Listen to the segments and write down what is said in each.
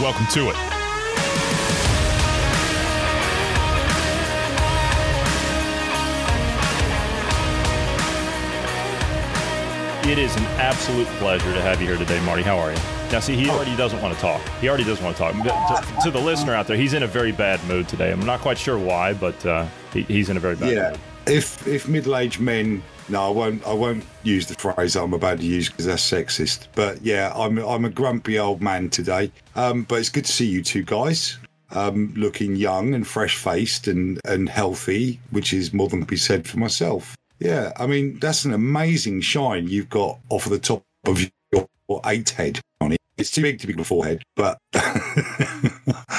Welcome to it. It is an absolute pleasure to have you here today, Marty. How are you? Now, see, he already doesn't want to talk. He already doesn't want to talk. To, to the listener out there, he's in a very bad mood today. I'm not quite sure why, but uh, he, he's in a very bad yeah. mood. If if middle aged men, no, I won't. I won't use the phrase I'm about to use because that's sexist. But yeah, I'm I'm a grumpy old man today. Um, but it's good to see you two guys. Um, looking young and fresh faced and and healthy, which is more than can be said for myself. Yeah, I mean that's an amazing shine you've got off of the top of your, eight head, Johnny. It's too big to be a forehead, but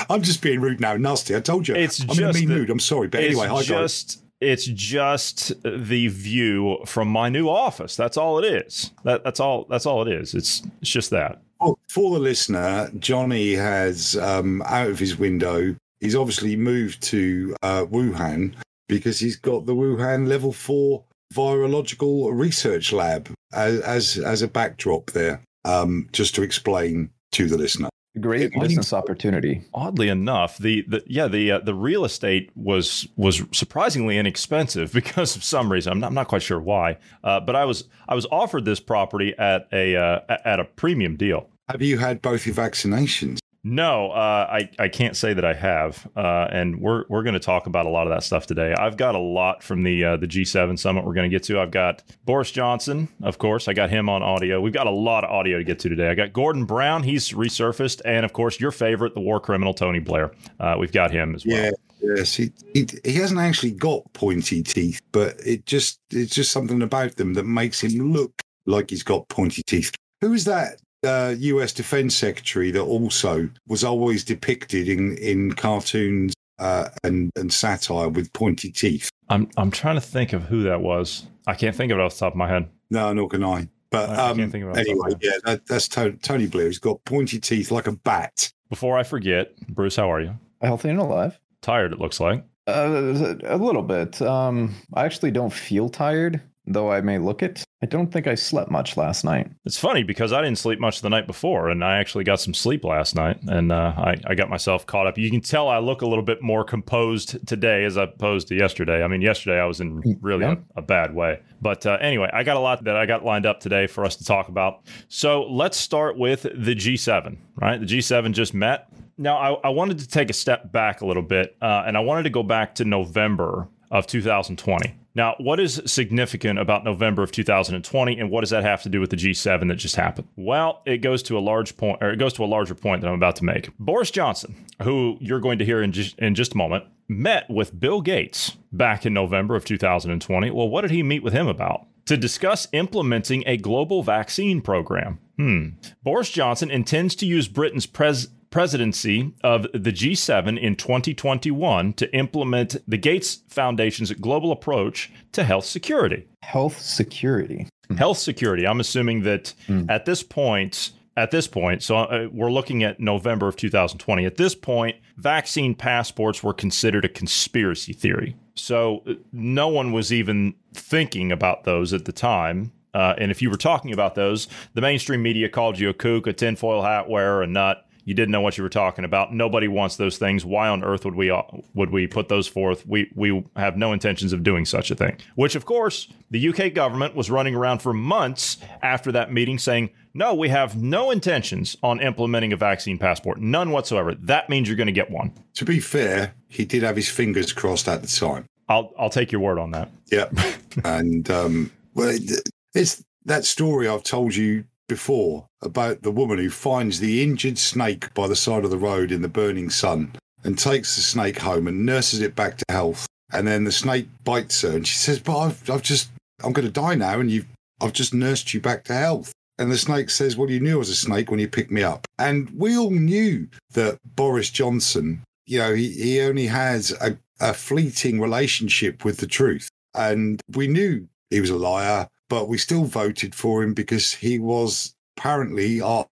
I'm just being rude now, nasty. I told you, It's I'm in a mean the- mood. I'm sorry, but anyway, hi it's guys. It's just the view from my new office. That's all it is. That, that's all. That's all it is. It's it's just that. For, for the listener, Johnny has um, out of his window. He's obviously moved to uh, Wuhan because he's got the Wuhan level four virological research lab as as, as a backdrop there. Um, just to explain to the listener. Great It- business opportunity. Oddly enough, the, the yeah the uh, the real estate was was surprisingly inexpensive because of some reason. I'm not, I'm not quite sure why. Uh, but I was I was offered this property at a uh, at a premium deal. Have you had both your vaccinations? No, uh, I I can't say that I have, uh, and we're we're going to talk about a lot of that stuff today. I've got a lot from the uh, the G7 summit we're going to get to. I've got Boris Johnson, of course. I got him on audio. We've got a lot of audio to get to today. I got Gordon Brown. He's resurfaced, and of course your favorite, the war criminal Tony Blair. Uh, we've got him as well. Yeah, yes. He, he he hasn't actually got pointy teeth, but it just it's just something about them that makes him look like he's got pointy teeth. Who is that uh, U.S. Defense Secretary that also was always depicted in in cartoons uh, and and satire with pointy teeth? I'm I'm trying to think of who that was. I can't think of it off the top of my head. No, nor can I. But I- I um, can't think of it off the top anyway, yeah, that, that's Tony, Tony Blair. He's got pointy teeth like a bat. Before I forget, Bruce, how are you? Healthy and alive. Tired, it looks like. Uh, a little bit. Um, I actually don't feel tired, though I may look it. I don't think I slept much last night. It's funny because I didn't sleep much the night before, and I actually got some sleep last night, and uh, I, I got myself caught up. You can tell I look a little bit more composed today as opposed to yesterday. I mean, yesterday I was in really Yeah. a, a bad way. But uh, anyway, I got a lot that I got lined up today for us to talk about. So let's start with the G7, right? The G7 just met. Now, I, I wanted to take a step back a little bit, uh, and I wanted to go back to November of 2020. Now, what is significant about November of 2020, and what does that have to do with the G7 that just happened? Well, it goes to a large point, or it goes to a larger point that I'm about to make. Boris Johnson, who you're going to hear in just, in just a moment, met with Bill Gates back in November of 2020. Well, what did he meet with him about? To discuss implementing a global vaccine program. Hmm. Boris Johnson intends to use Britain's pres- presidency of the G7 in 2021 to implement the Gates Foundation's global approach to health security. Health security. Health security. I'm assuming that Hmm. at this point, at this point, so uh, we're looking at November of 2020. At this point, vaccine passports were considered a conspiracy theory. So uh, no one was even thinking about those at the time. Uh, and if you were talking about those, the mainstream media called you a kook, a tinfoil hat wearer, a nut. You didn't know what you were talking about. Nobody wants those things. Why on earth would we uh, would we put those forth? We we have no intentions of doing such a thing. Which, of course, the UK government was running around for months after that meeting, saying, "No, we have no intentions on implementing a vaccine passport, none whatsoever." That means you're going to get one. To be fair, he did have his fingers crossed at the time. I'll I'll take your word on that. Yeah, and um, well, it- it's that story I've told you before about the woman who finds the injured snake by the side of the road in the burning sun and takes the snake home and nurses it back to health. And then the snake bites her, and she says, "But I've, I've just, I'm going to die now, and you've, I've just nursed you back to health." And the snake says, Well, you knew I was a snake when you picked me up. And we all knew that Boris Johnson, you know, he, he only has a, a fleeting relationship with the truth. And we knew he was a liar, but we still voted for him because he was apparently our,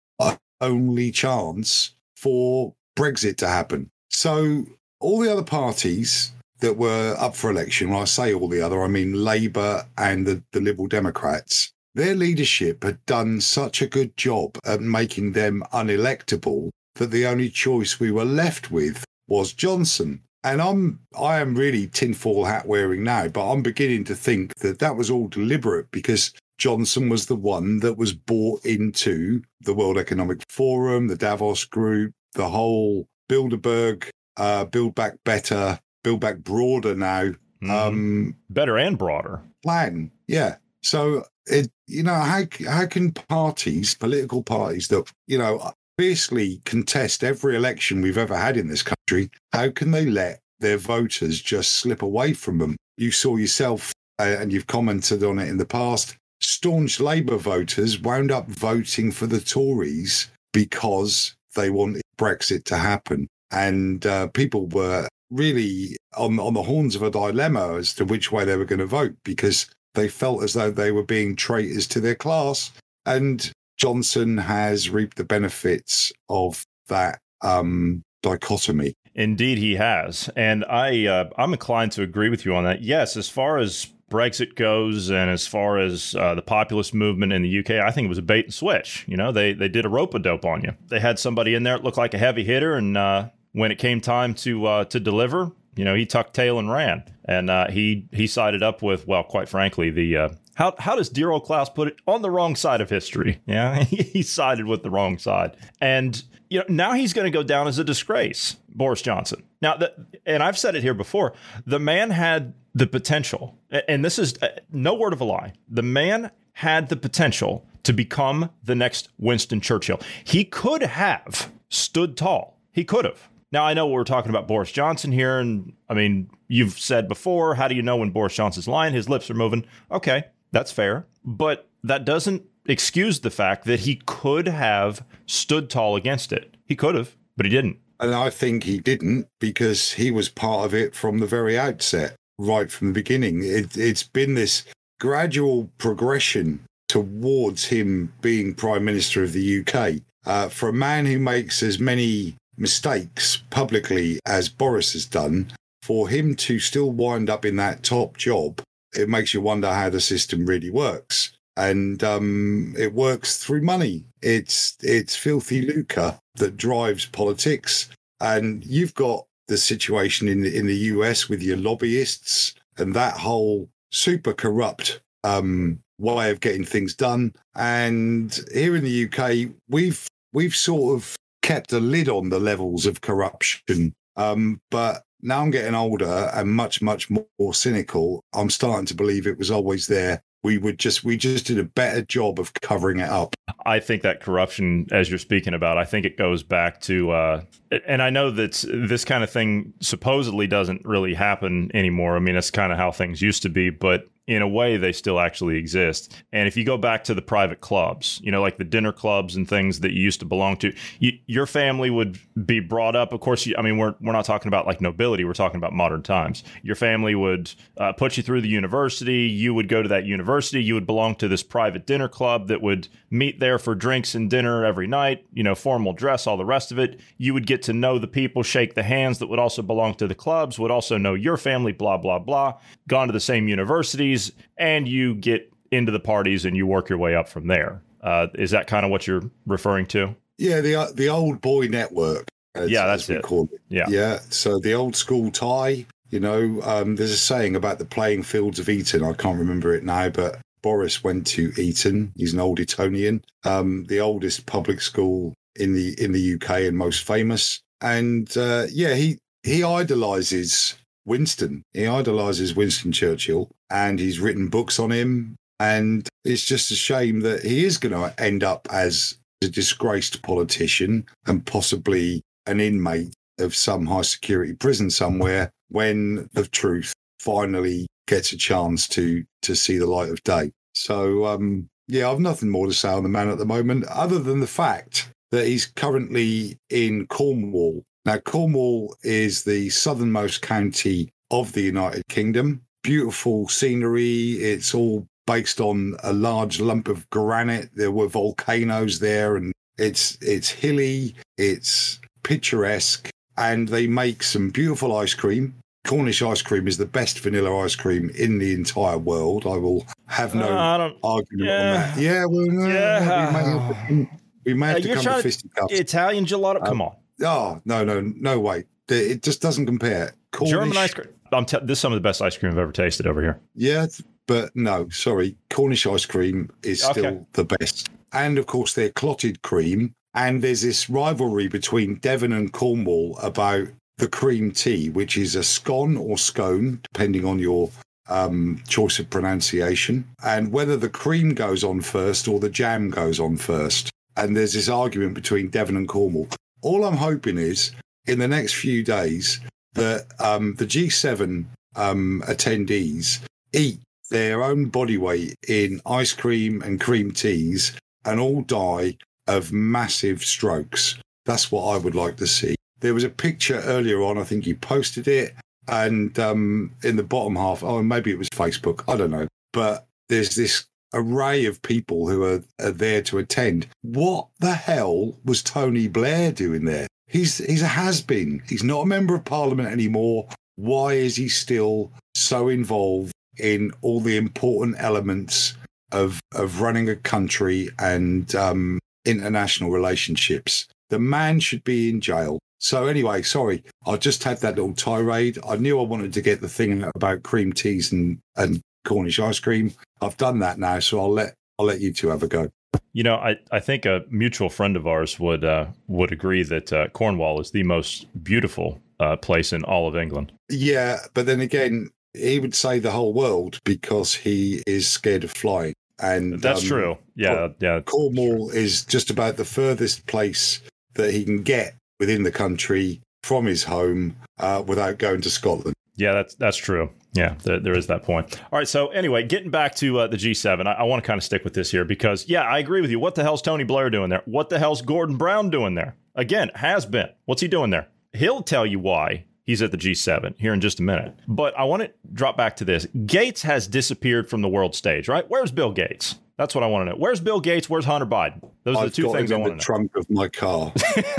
only chance for Brexit to happen. So all the other parties that were up for election, when I say all the other, I mean Labour and the, the Liberal Democrats, their leadership had done such a good job at making them unelectable that the only choice we were left with was Johnson. And I'm I am really tinfoil hat wearing now, but I'm beginning to think that that was all deliberate because Johnson was the one that was bought into the World Economic Forum, the Davos Group, the whole Bilderberg, uh, Build Back Better, Build Back Broader now. Mhm. Um, Better and broader. plan. Yeah. So it, you know, how how can parties, political parties that you know fiercely contest every election we've ever had in this country, how can they let their voters just slip away from them? You saw yourself, uh, and you've commented on it in the past. Staunch Labour voters wound up voting for the Tories because they wanted Brexit to happen, and uh, people were really on on the horns of a dilemma as to which way they were going to vote because they felt as though they were being traitors to their class. And Johnson has reaped the benefits of that um, dichotomy. Indeed, he has, and I uh, I'm inclined to agree with you on that. Yes, as far as Brexit goes, and as far as uh, the populist movement in the UK, I think it was a bait and switch. You know, they they did a rope a dope on you. They had somebody in there that looked like a heavy hitter, and uh, when it came time to uh, to deliver, you know, he tucked tail and ran, and uh, he he sided up with well, quite frankly, the uh, how how does dear old Klaus put it on the wrong side of history? Yeah, he sided with the wrong side, and you know now he's going to go down as a disgrace, Boris Johnson. Now, the, and I've said it here before, the man had the potential, and this is no word of a lie. The man had the potential to become the next Winston Churchill. He could have stood tall. He could have. Now I know we're talking about Boris Johnson here, and I mean you've said before, how do you know when Boris Johnson's lying? His lips are moving. Okay, that's fair, but that doesn't excuse the fact that he could have stood tall against it. He could have, but he didn't. And I think he didn't because he was part of it from the very outset, right from the beginning. It, it's been this gradual progression towards him being Prime Minister of the UK. Uh, for a man who makes as many mistakes publicly as Boris has done, for him to still wind up in that top job, it makes you wonder how the system really works. And um, it works through money. It's it's filthy lucre that drives politics. And you've got the situation in in the US with your lobbyists and that whole super corrupt um, way of getting things done. And here in the UK, we've we've sort of kept a lid on the levels of corruption. Um, but now I'm getting older and much, much more cynical. I'm starting to believe it was always there. We would just we just did a better job of covering it up. I think that corruption, as you're speaking about, I think it goes back to, uh, and I know that this kind of thing supposedly doesn't really happen anymore. I mean, that's kind of how things used to be, but in a way, they still actually exist. And if you go back to the private clubs, you know, like the dinner clubs and things that you used to belong to, you, your family would be brought up. Of course, you, I mean, we're, we're not talking about like nobility, we're talking about modern times. Your family would uh, put you through the university, you would go to that university, you would belong to this private dinner club that would meet there for drinks and dinner every night, you know, formal dress, all the rest of it. You would get to know the people, shake the hands that would also belong to the clubs, would also know your family, blah, blah, blah, gone to the same universities, and you get into the parties and you work your way up from there. Uh, is that kind of what you're referring to? Yeah, the the old boy network. as- Yeah, that's we it. call it. Yeah. Yeah. So the old school tie, you know, um, there's a saying about the playing fields of Eton. I can't remember it now, but Boris went to Eton. He's an old Etonian, um, the oldest public school in the in the UK and most famous. And uh, yeah, he he idolizes Winston. He idolizes Winston Churchill, and he's written books on him. And it's just a shame that he is going to end up as a disgraced politician and possibly an inmate of some high security prison somewhere when the truth finally gets a chance to to see the light of day. So um yeah, I've nothing more to say on the man at the moment, other than the fact that he's currently in Cornwall. Now, Cornwall is the southernmost county of the United Kingdom. Beautiful scenery. It's all based on a large lump of granite. There were volcanoes there, and it's it's hilly. It's picturesque, and they make some beautiful ice cream. Cornish ice cream is the best vanilla ice cream in the entire world. I will have no Uh, argument yeah. on that. Yeah, well, no, Yeah. we may have to, we may have Uh, to come to fisticuffs. Italian gelato. Come on, Oh no, no, no way! It just doesn't compare. Cornish, German ice cream. I'm t- this is some of the best ice cream I've ever tasted over here. Yeah, but no, sorry. Cornish ice cream is still Okay. the best. And of course, they're clotted cream. And there's this rivalry between Devon and Cornwall about the cream tea, which is a scone or scone, depending on your um, choice of pronunciation, and whether the cream goes on first or the jam goes on first. And there's this argument between Devon and Cornwall. All I'm hoping is in the next few days that um, the G7 um, attendees eat their own body weight in ice cream and cream teas and all die of massive strokes. That's what I would like to see. There was a picture earlier on, I think you posted it, and um, in the bottom half, oh, maybe it was Facebook, I don't know. But there's this array of people who are, are there to attend. What the hell was Tony Blair doing there? He's he's a has been. He's not a member of parliament anymore. Why is he still so involved in all the important elements of of running a country and um, international relationships? The man should be in jail. So anyway, sorry, I just had that little tirade. I knew I wanted to get the thing about cream teas and and Cornish ice cream. I've done that now, so I'll let I'll let you two have a go. You know, I, I think a mutual friend of ours would uh, would agree that uh, Cornwall is the most beautiful uh, place in all of England. Yeah, but then again, he would say the whole world because he is scared of flying. And That's um, true. Yeah, yeah. Cornwall is just about the furthest place that he can get within the country from his home uh, without going to Scotland. Yeah, that's that's true. Yeah, there, there is that point. All right. So anyway, getting back to uh, the G7, I, I want to kind of stick with this here because yeah, I agree with you. What the hell's Tony Blair doing there? What the hell's Gordon Brown doing there? Again, has been. What's he doing there? He'll tell you why he's at the G7 here in just a minute. But I want to drop back to this. Gates has disappeared from the world stage, right? Where's Bill Gates? That's what I want to know. Where's Bill Gates? Where's Hunter Biden? Those are I've the two things I want to know. trunk of my car.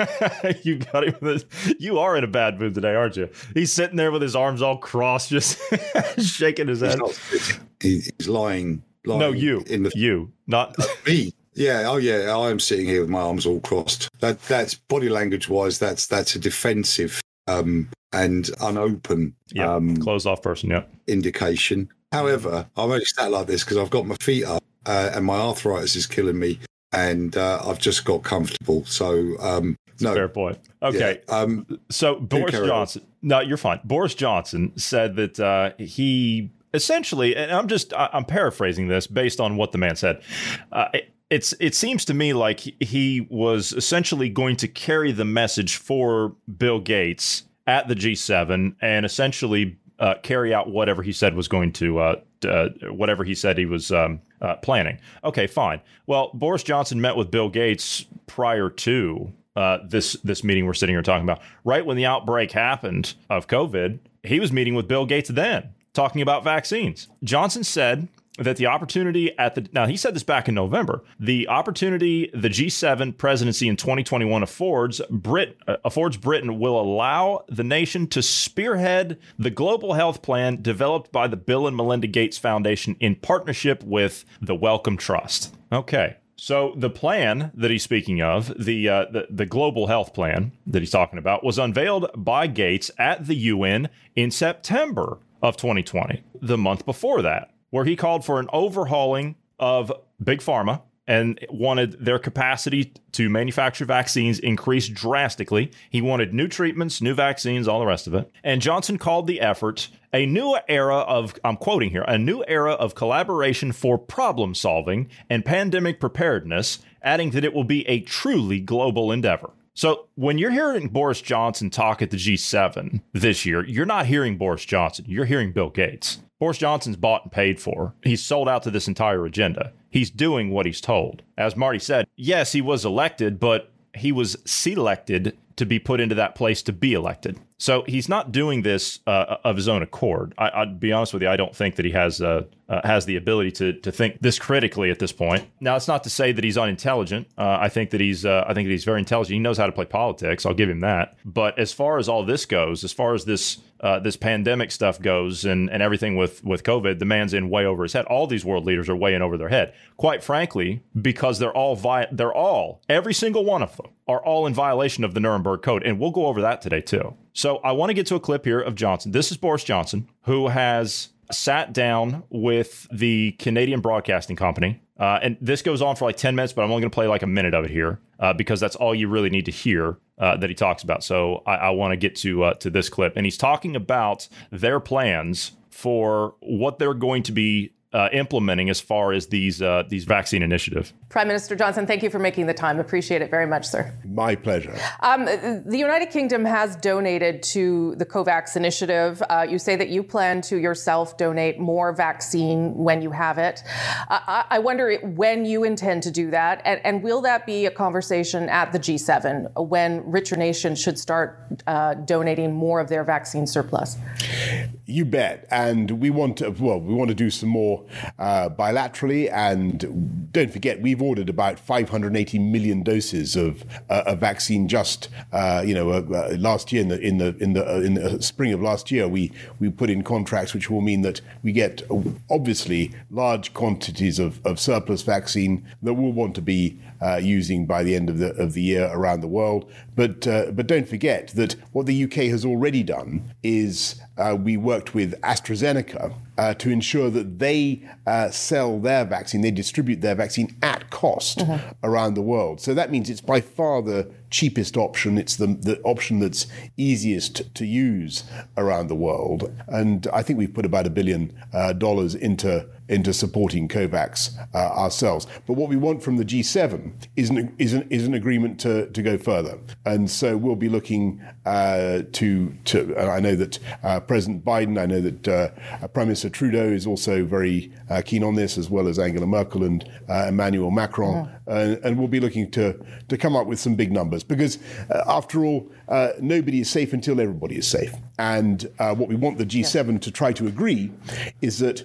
you got him. With, you are in a bad mood today, aren't you? He's sitting there with his arms all crossed, just shaking his he's, head. not he's lying. lying No, you, in the you, not. me. Yeah, oh yeah, I am sitting here with my arms all crossed. That that's body language wise. That's that's a defensive um, and unopen Yeah, um, closed off person. Yeah, indication. However, I'm only sat like this because I've got my feet up uh, and my arthritis is killing me, and uh, I've just got comfortable. So um, no, fair point. Okay, yeah, um, so Boris carry on. Johnson. No, you're fine. Boris Johnson said that uh, he essentially, and I'm just I'm paraphrasing this based on what the man said. Uh, it, it's it seems to me like he- he was essentially going to carry the message for Bill Gates at the G7 and essentially uh, carry out whatever he said was going to uh, uh, whatever he said he was um, uh, planning. Okay, fine. Well, Boris Johnson met with Bill Gates prior to uh, this this meeting we're sitting here talking about. Right when the outbreak happened of COVID, he was meeting with Bill Gates then, talking about vaccines. Johnson said that the opportunity at the now he said this back in November. The opportunity the G7 presidency in 2021 affords Brit uh, affords Britain will allow the nation to spearhead the global health plan developed by the Bill and Melinda Gates Foundation in partnership with the Wellcome Trust. Okay. So the plan that he's speaking of, the, uh, the the global health plan that he's talking about, was unveiled by Gates at the UN in September of 2020, the month before that, where he called for an overhauling of big pharma and wanted their capacity to manufacture vaccines increased drastically. He wanted new treatments, new vaccines, all the rest of it. And Johnson called the effort a new era of, I'm quoting here, a new era of collaboration for problem solving and pandemic preparedness, adding that it will be a truly global endeavor. So when you're hearing Boris Johnson talk at the G7 this year, you're not hearing Boris Johnson, you're hearing Bill Gates. Boris Johnson's bought and paid for. He's sold out to this entire agenda. he's doing what he's told. As Marty said, yes, he was elected, but he was selected to be put into that place to be elected. So he's not doing this uh, of his own accord. I, would be honest with you, I don't think that he has uh, uh, has the ability to to think this critically at this point. Now, it's not to say that he's unintelligent. Uh, I think that he's uh, I think that he's very intelligent. He knows how to play politics. I'll give him that. But as far as all this goes, as far as this uh, this pandemic stuff goes and, and everything with, with COVID, the man's in way over his head. All these world leaders are way in over their head. Quite frankly, because they're all vi- they're all every single one of them are all in violation of the Nuremberg Code, and we'll go over that today too. So I want to get to a clip here of Johnson. This is Boris Johnson, who has sat down with the Canadian Broadcasting Company. Uh, and this goes on for like 10 minutes, but I'm only going to play like a minute of it here uh, because that's all you really need to hear uh, that he talks about. So I, I want to get to uh, to this clip, and he's talking about their plans for what they're going to be uh, implementing as far as these uh, these vaccine initiative. Prime Minister Johnson, thank you for making the time. Appreciate it very much, sir. My pleasure. Um, the United Kingdom has donated to the COVAX initiative. Uh, you say that you plan to yourself donate more vaccine when you have it. I, I wonder when you intend to do that, and, and, will that be a conversation at the G7 when richer nations should start uh, donating more of their vaccine surplus? You bet. And we want to, well, we want to do some more uh, bilaterally. And don't forget, we've ordered about 580 million doses of, uh, a vaccine just, uh, you know, uh, last year in the in the in the in the spring of last year. We we put in contracts which will mean that we get obviously large quantities of, of surplus vaccine that we'll want to be using by the end of the of the year around the world. But but don't forget that what the UK has already done is we worked with AstraZeneca uh, to ensure that they uh, sell their vaccine, they distribute their vaccine at cost uh-huh. around the world. So that means it's by far the cheapest option. It's the, the option that's easiest to use around the world. And I think we've put about a billion uh, dollars into into supporting COVAX uh, ourselves. But what we want from the G7 is an, is an, is an agreement to, to go further. And so we'll be looking uh, to, to I know that uh, President Biden, I know that uh, Prime Minister Trudeau is also very uh, keen on this, as well as Angela Merkel and uh, Emmanuel Macron. Uh-huh. and we'll be looking to, to come up with some big numbers because, after all, nobody is safe until everybody is safe. And what we want the G7 yeah. to try to agree is that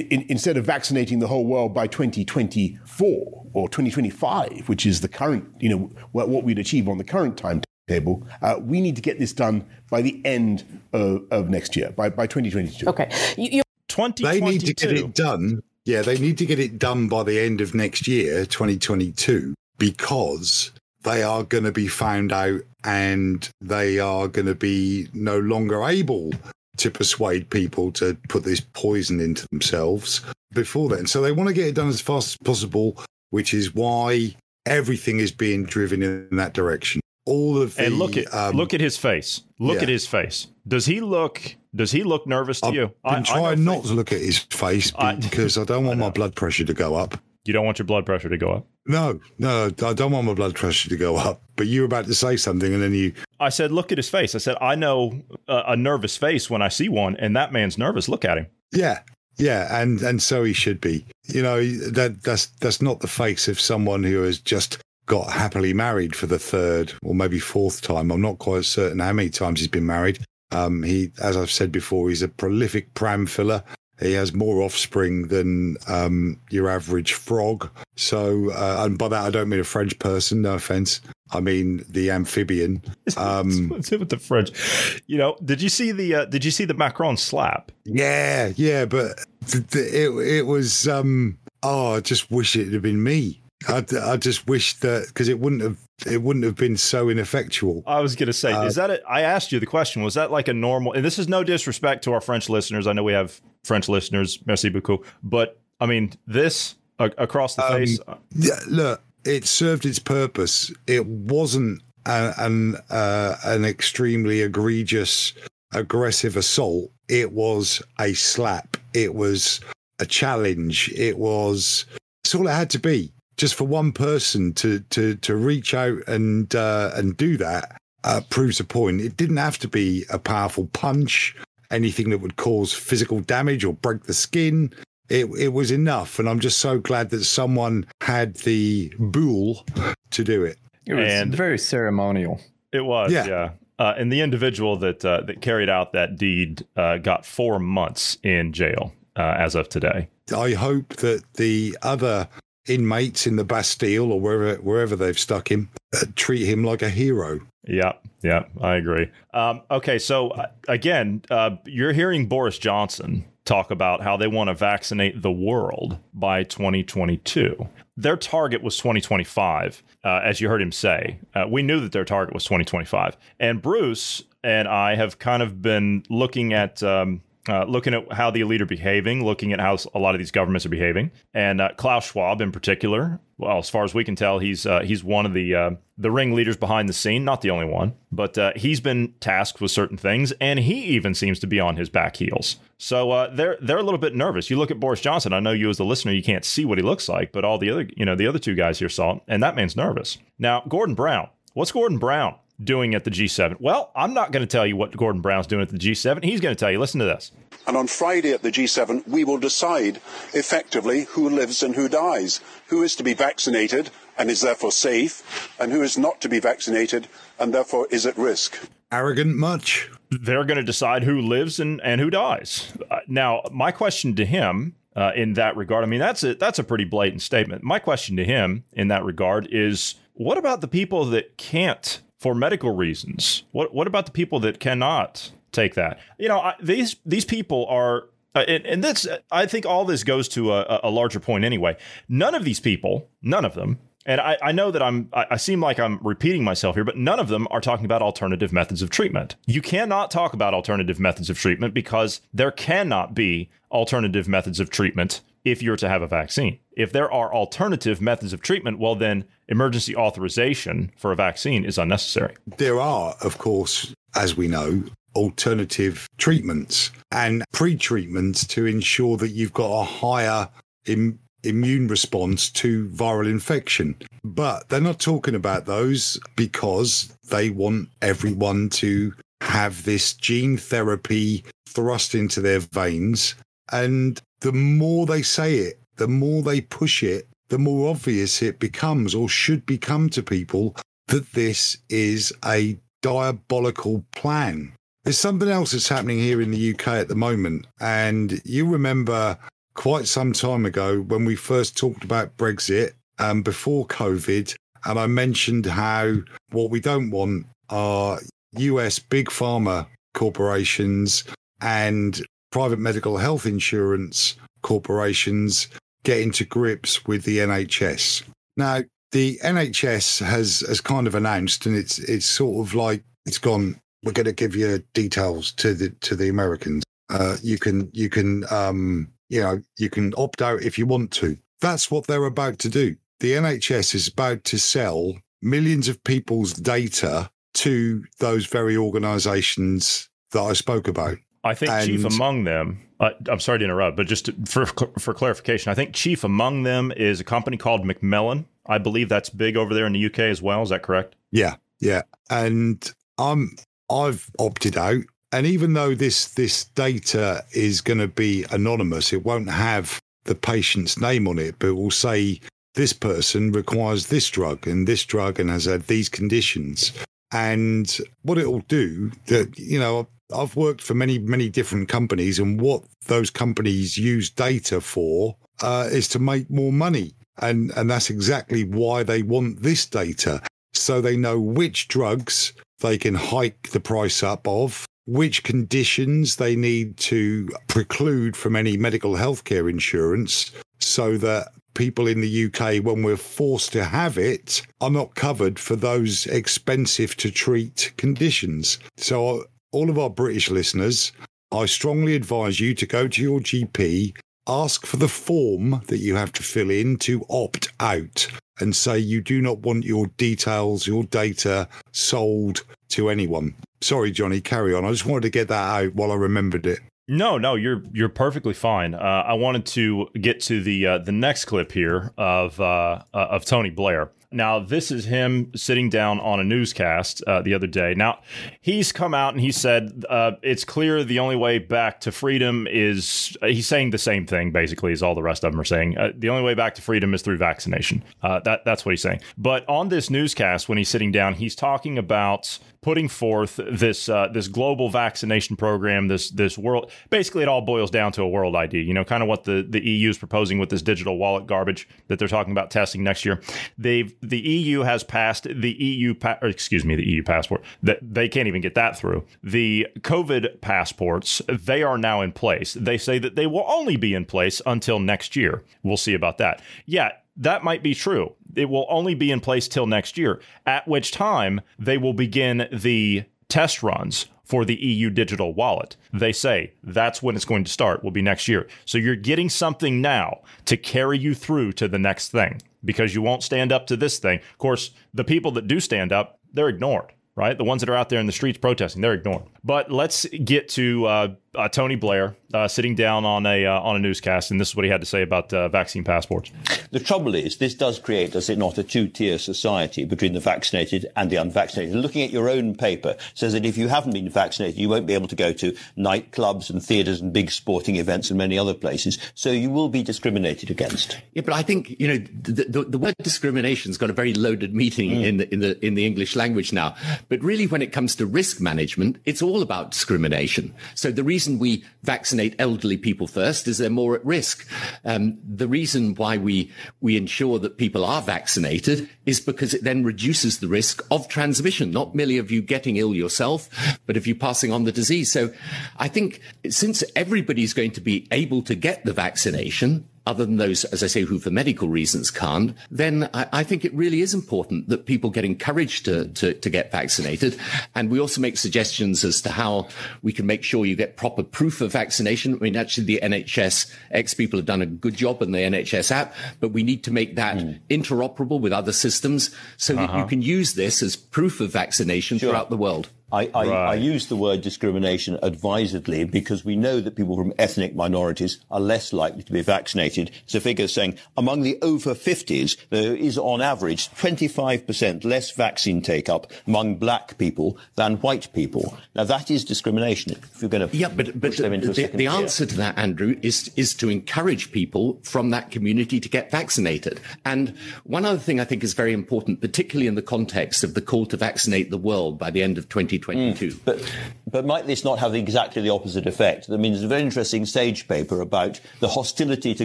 in, instead of vaccinating the whole world by 2024 or 2025, which is the current, you know, what, what we'd achieve on the current timetable, uh, we need to get this done by the end of, of next year, by, by 2022. Okay. You, 2022. They need to get it done. Yeah, they need to get it done by the end of next year, 2022, because they are going to be found out and they are going to be no longer able to persuade people to put this poison into themselves before then. So they want to get it done as fast as possible, which is why everything is being driven in that direction. All of the, and look at um, look at his face. Look yeah. at his face. Does he look? Does he look nervous to I've you? I'm trying not to look at his face because I, I don't want I my blood pressure to go up. You don't want your blood pressure to go up. No, no, I don't want my blood pressure to go up. But you were about to say something, and then you. I said, "Look at his face." I said, "I know a, a nervous face when I see one, and that man's nervous. Look at him." Yeah, yeah, and and so he should be. You know, that that's that's not the face of someone who has just got happily married for the third or maybe fourth time. I'm not quite certain how many times he's been married. Um, he, as I've said before, he's a prolific pram filler. He has more offspring than um, your average frog. So, uh, and by that I don't mean a French person. No offense. I mean the amphibian. Um, What's it with the French? You know, did you see the uh, did you see the Macron slap? Yeah, yeah, but th- th- it it was. Um, oh, I just wish it had been me. I, I just wish that because it wouldn't have it wouldn't have been so ineffectual. I was going to say, uh, is that? A, I asked you the question. Was that like a normal? And this is no disrespect to our French listeners. I know we have French listeners. Merci beaucoup. But I mean, this uh, across the um, face. Uh, yeah, look, it served its purpose. It wasn't a, an uh, an extremely egregious, aggressive assault. It was a slap. It was a challenge. It was. It's all it had to be just for one person to to to reach out and uh, and do that uh, proves a point. It didn't have to be a powerful punch, anything that would cause physical damage or break the skin. it, it was enough. And I'm just so glad that someone had the bull to do it. It was And- very ceremonial. It was, yeah. Yeah. Uh, and the individual that uh, that carried out that deed uh, got four months in jail uh, as of today. I hope that the other inmates in the Bastille or wherever wherever they've stuck him uh, treat him like a hero. Yeah, yeah, I agree. Um, okay, so uh, again, uh, you're hearing Boris Johnson talk about how they want to vaccinate the world by 2022. Their target was 2025, uh, as you heard him say. Uh, we knew that their target was 2025. And Bruce and I have kind of been looking at. Um, uh, looking at how the elite are behaving, looking at how a lot of these governments are behaving, and uh, Klaus Schwab in particular. Well, as far as we can tell, he's uh, he's one of the uh, the ringleaders behind the scene, not the only one, but uh, he's been tasked with certain things, and he even seems to be on his back heels. So uh, they're they're a little bit nervous. You look at Boris Johnson. I know you as the listener, you can't see what he looks like, but all the other you know the other two guys here saw, it, and that man's nervous. Now, Gordon Brown. What's Gordon Brown doing at the G7? Well, I'm not going to tell you what Gordon Brown's doing at the G7. He's going to tell you. Listen to this. And on Friday at the G7, we will decide effectively who lives and who dies, who is to be vaccinated and is therefore safe, and who is not to be vaccinated and therefore is at risk. Arrogant much? they're going to decide who lives and, and who dies. Uh, now, my question to him uh, in that regard, I mean, that's a, that's a pretty blatant statement. My question to him in that regard is what about the people that can't for medical reasons? What, what about the people that cannot take that? You know, I, these, these people are. Uh, and, and this, I think all this goes to a, a larger point anyway. None of these people, none of them, and I, I know that I'm I, I seem like I'm repeating myself here, but none of them are talking about alternative methods of treatment. You cannot talk about alternative methods of treatment because there cannot be alternative methods of treatment if you're to have a vaccine. If there are alternative methods of treatment, well then emergency authorization for a vaccine is unnecessary. There are, of course, as we know, alternative treatments and pre-treatments to ensure that you've got a higher Im- immune response to viral infection. But they're not talking about those because they want everyone to have this gene therapy thrust into their veins. And the more they say it, the more they push it, the more obvious it becomes or should become to people that this is a diabolical plan. There's something else that's happening here in the UK at the moment. And you remember quite some time ago when we first talked about Brexit um, before COVID, and I mentioned how what we don't want are US big pharma corporations and private medical health insurance corporations getting to grips with the NHS. Now, the NHS has has kind of announced, and it's it's sort of like it's gone. We're going to give you details to the to the Americans. Uh, you can you can um, you know you can opt out if you want to. That's what they're about to do. The NHS is about to sell millions of people's data to those very organisations that I spoke about. I think chief among them. Uh, I'm sorry to interrupt, but just to, for for clarification, I think chief among them is a company called Macmillan. I believe that's big over there in the UK as well. Is that correct? Yeah, yeah. And I'm I've opted out. And even though this this data is going to be anonymous, it won't have the patient's name on it, but it will say this person requires this drug and this drug and has had these conditions. And what it will do that you know I've worked for many many different companies, and what those companies use data for uh, is to make more money, and and that's exactly why they want this data, so they know which drugs they can hike the price up of, which conditions they need to preclude from any medical healthcare insurance, so that people in the UK, when we're forced to have it, are not covered for those expensive to treat conditions. So, all of our British listeners, I strongly advise you to go to your GP, ask for the form that you have to fill in to opt out, and say you do not want your details, your data sold to anyone. Sorry, Johnny, carry on. I just wanted to get that out while I remembered it. No, no, you're you're perfectly fine. Uh, I wanted to get to the uh, the next clip here of uh, uh, of Tony Blair. Now, this is him sitting down on a newscast uh, the other day. Now, he's come out and he said uh, it's clear the only way back to freedom is uh, he's saying the same thing basically as all the rest of them are saying. Uh, the only way back to freedom is through vaccination. That that's what he's saying. But on this newscast, when he's sitting down, he's talking about putting forth this uh, this global vaccination program, this this world. Basically, it all boils down to a world ID. You know, kind of what the the EU is proposing with this digital wallet garbage that they're talking about testing next year. They've the EU has passed the EU, pa- excuse me, the EU passport that they can't even get that through. The COVID passports they are now in place. They say that they will only be in place until next year. We'll see about that. Yeah, that might be true. It will only be in place till next year, at which time they will begin the test runs for the EU digital wallet. They say that's when it's going to start, will be next year. So you're getting something now to carry you through to the next thing because you won't stand up to this thing. Of course, the people that do stand up, they're ignored right? The ones that are out there in the streets protesting, they're ignored. But let's get to uh, uh, Tony Blair uh, sitting down on a uh, on a newscast, and this is what he had to say about uh, vaccine passports. The trouble is, this does create, does it not, a two-tier society between the vaccinated and the unvaccinated. Looking at your own paper says that if you haven't been vaccinated, you won't be able to go to nightclubs and theatres and big sporting events and many other places. So you will be discriminated against. Yeah, but I think you know the, the, the word discrimination's got a very loaded meaning mm. in the in the in the English language now. But really, when it comes to risk management, it's all about discrimination. So the reason we vaccinate elderly people first is they're more at risk. Um, the reason why we we ensure that people are vaccinated is because it then reduces the risk of transmission, not merely of you getting ill yourself, but of you passing on the disease. So I think since everybody's going to be able to get the vaccination, other than those, as I say, who for medical reasons can't, then I, I think it really is important that people get encouraged to, to, to, get vaccinated. And we also make suggestions as to how we can make sure you get proper proof of vaccination. I mean, actually, the NHS X people have done a good job in the NHS app, but we need to make that mm. interoperable with other systems so uh-huh. that you uh-huh. can use this as proof of vaccination sure. throughout the world. I, I, right. I, use the word discrimination advisedly because we know that people from ethnic minorities are less likely to be vaccinated. It's a figure saying among the over 50s, there is on average 25% less vaccine take up among black people than white people. Now that is discrimination. If you're going to yeah, but, but the, the, the answer to that, Andrew, is is to encourage people from that community to get vaccinated. And one other thing I think is very important, particularly in the context of the call to vaccinate the world by the end of 20. 2022. Mm. But, but might this not have exactly the opposite effect? I mean, there's a very interesting Sage paper about the hostility to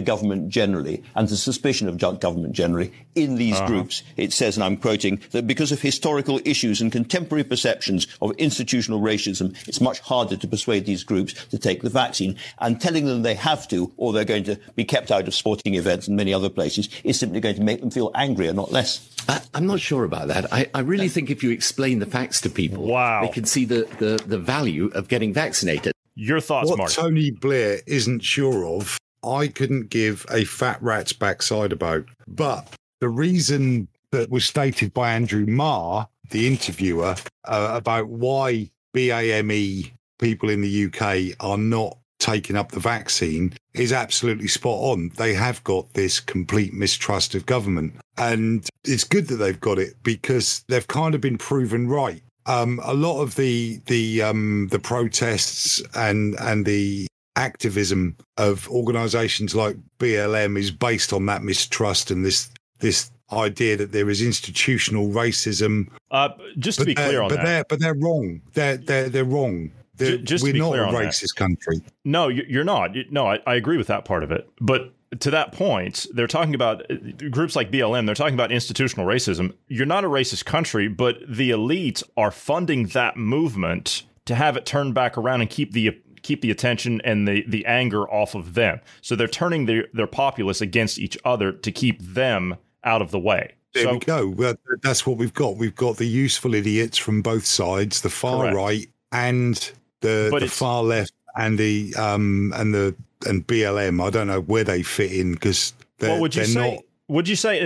government generally and the suspicion of government generally in these uh-huh. groups. It says, and I'm quoting, that because of historical issues and contemporary perceptions of institutional racism, it's much harder to persuade these groups to take the vaccine. And telling them they have to, or they're going to be kept out of sporting events and many other places, is simply going to make them feel angrier, not less. I, am not sure about that. I, I really think if you explain the facts to people, wow. They can see the, the, the value of getting vaccinated. Your thoughts, what Mark? Tony Blair isn't sure of, I couldn't give a fat rat's backside about. But the reason that was stated by Andrew Marr, the interviewer, uh, about why BAME people in the UK are not taking up the vaccine is absolutely spot on. They have got this complete mistrust of government. And it's good that they've got it because they've kind of been proven right. Um, a lot of the the um, the protests and and the activism of organisations like BLM is based on that mistrust and this this idea that there is institutional racism. Uh, just to but be clear on but that, they're, but they're wrong. They're they're they're wrong. They're, just we're not a racist that. country. No, you're not. No, I, I agree with that part of it. But to that point, they're talking about groups like BLM, they're talking about institutional racism. You're not a racist country, but the elites are funding that movement to have it turn back around and keep the keep the attention and the, the anger off of them. So they're turning their, their populace against each other to keep them out of the way. There so, we go. That's what we've got. We've got the useful idiots from both sides, the far correct. right and the, the far left and the um and the and BLM. I don't know where they fit in because they're, well, would you say, not. Would you say,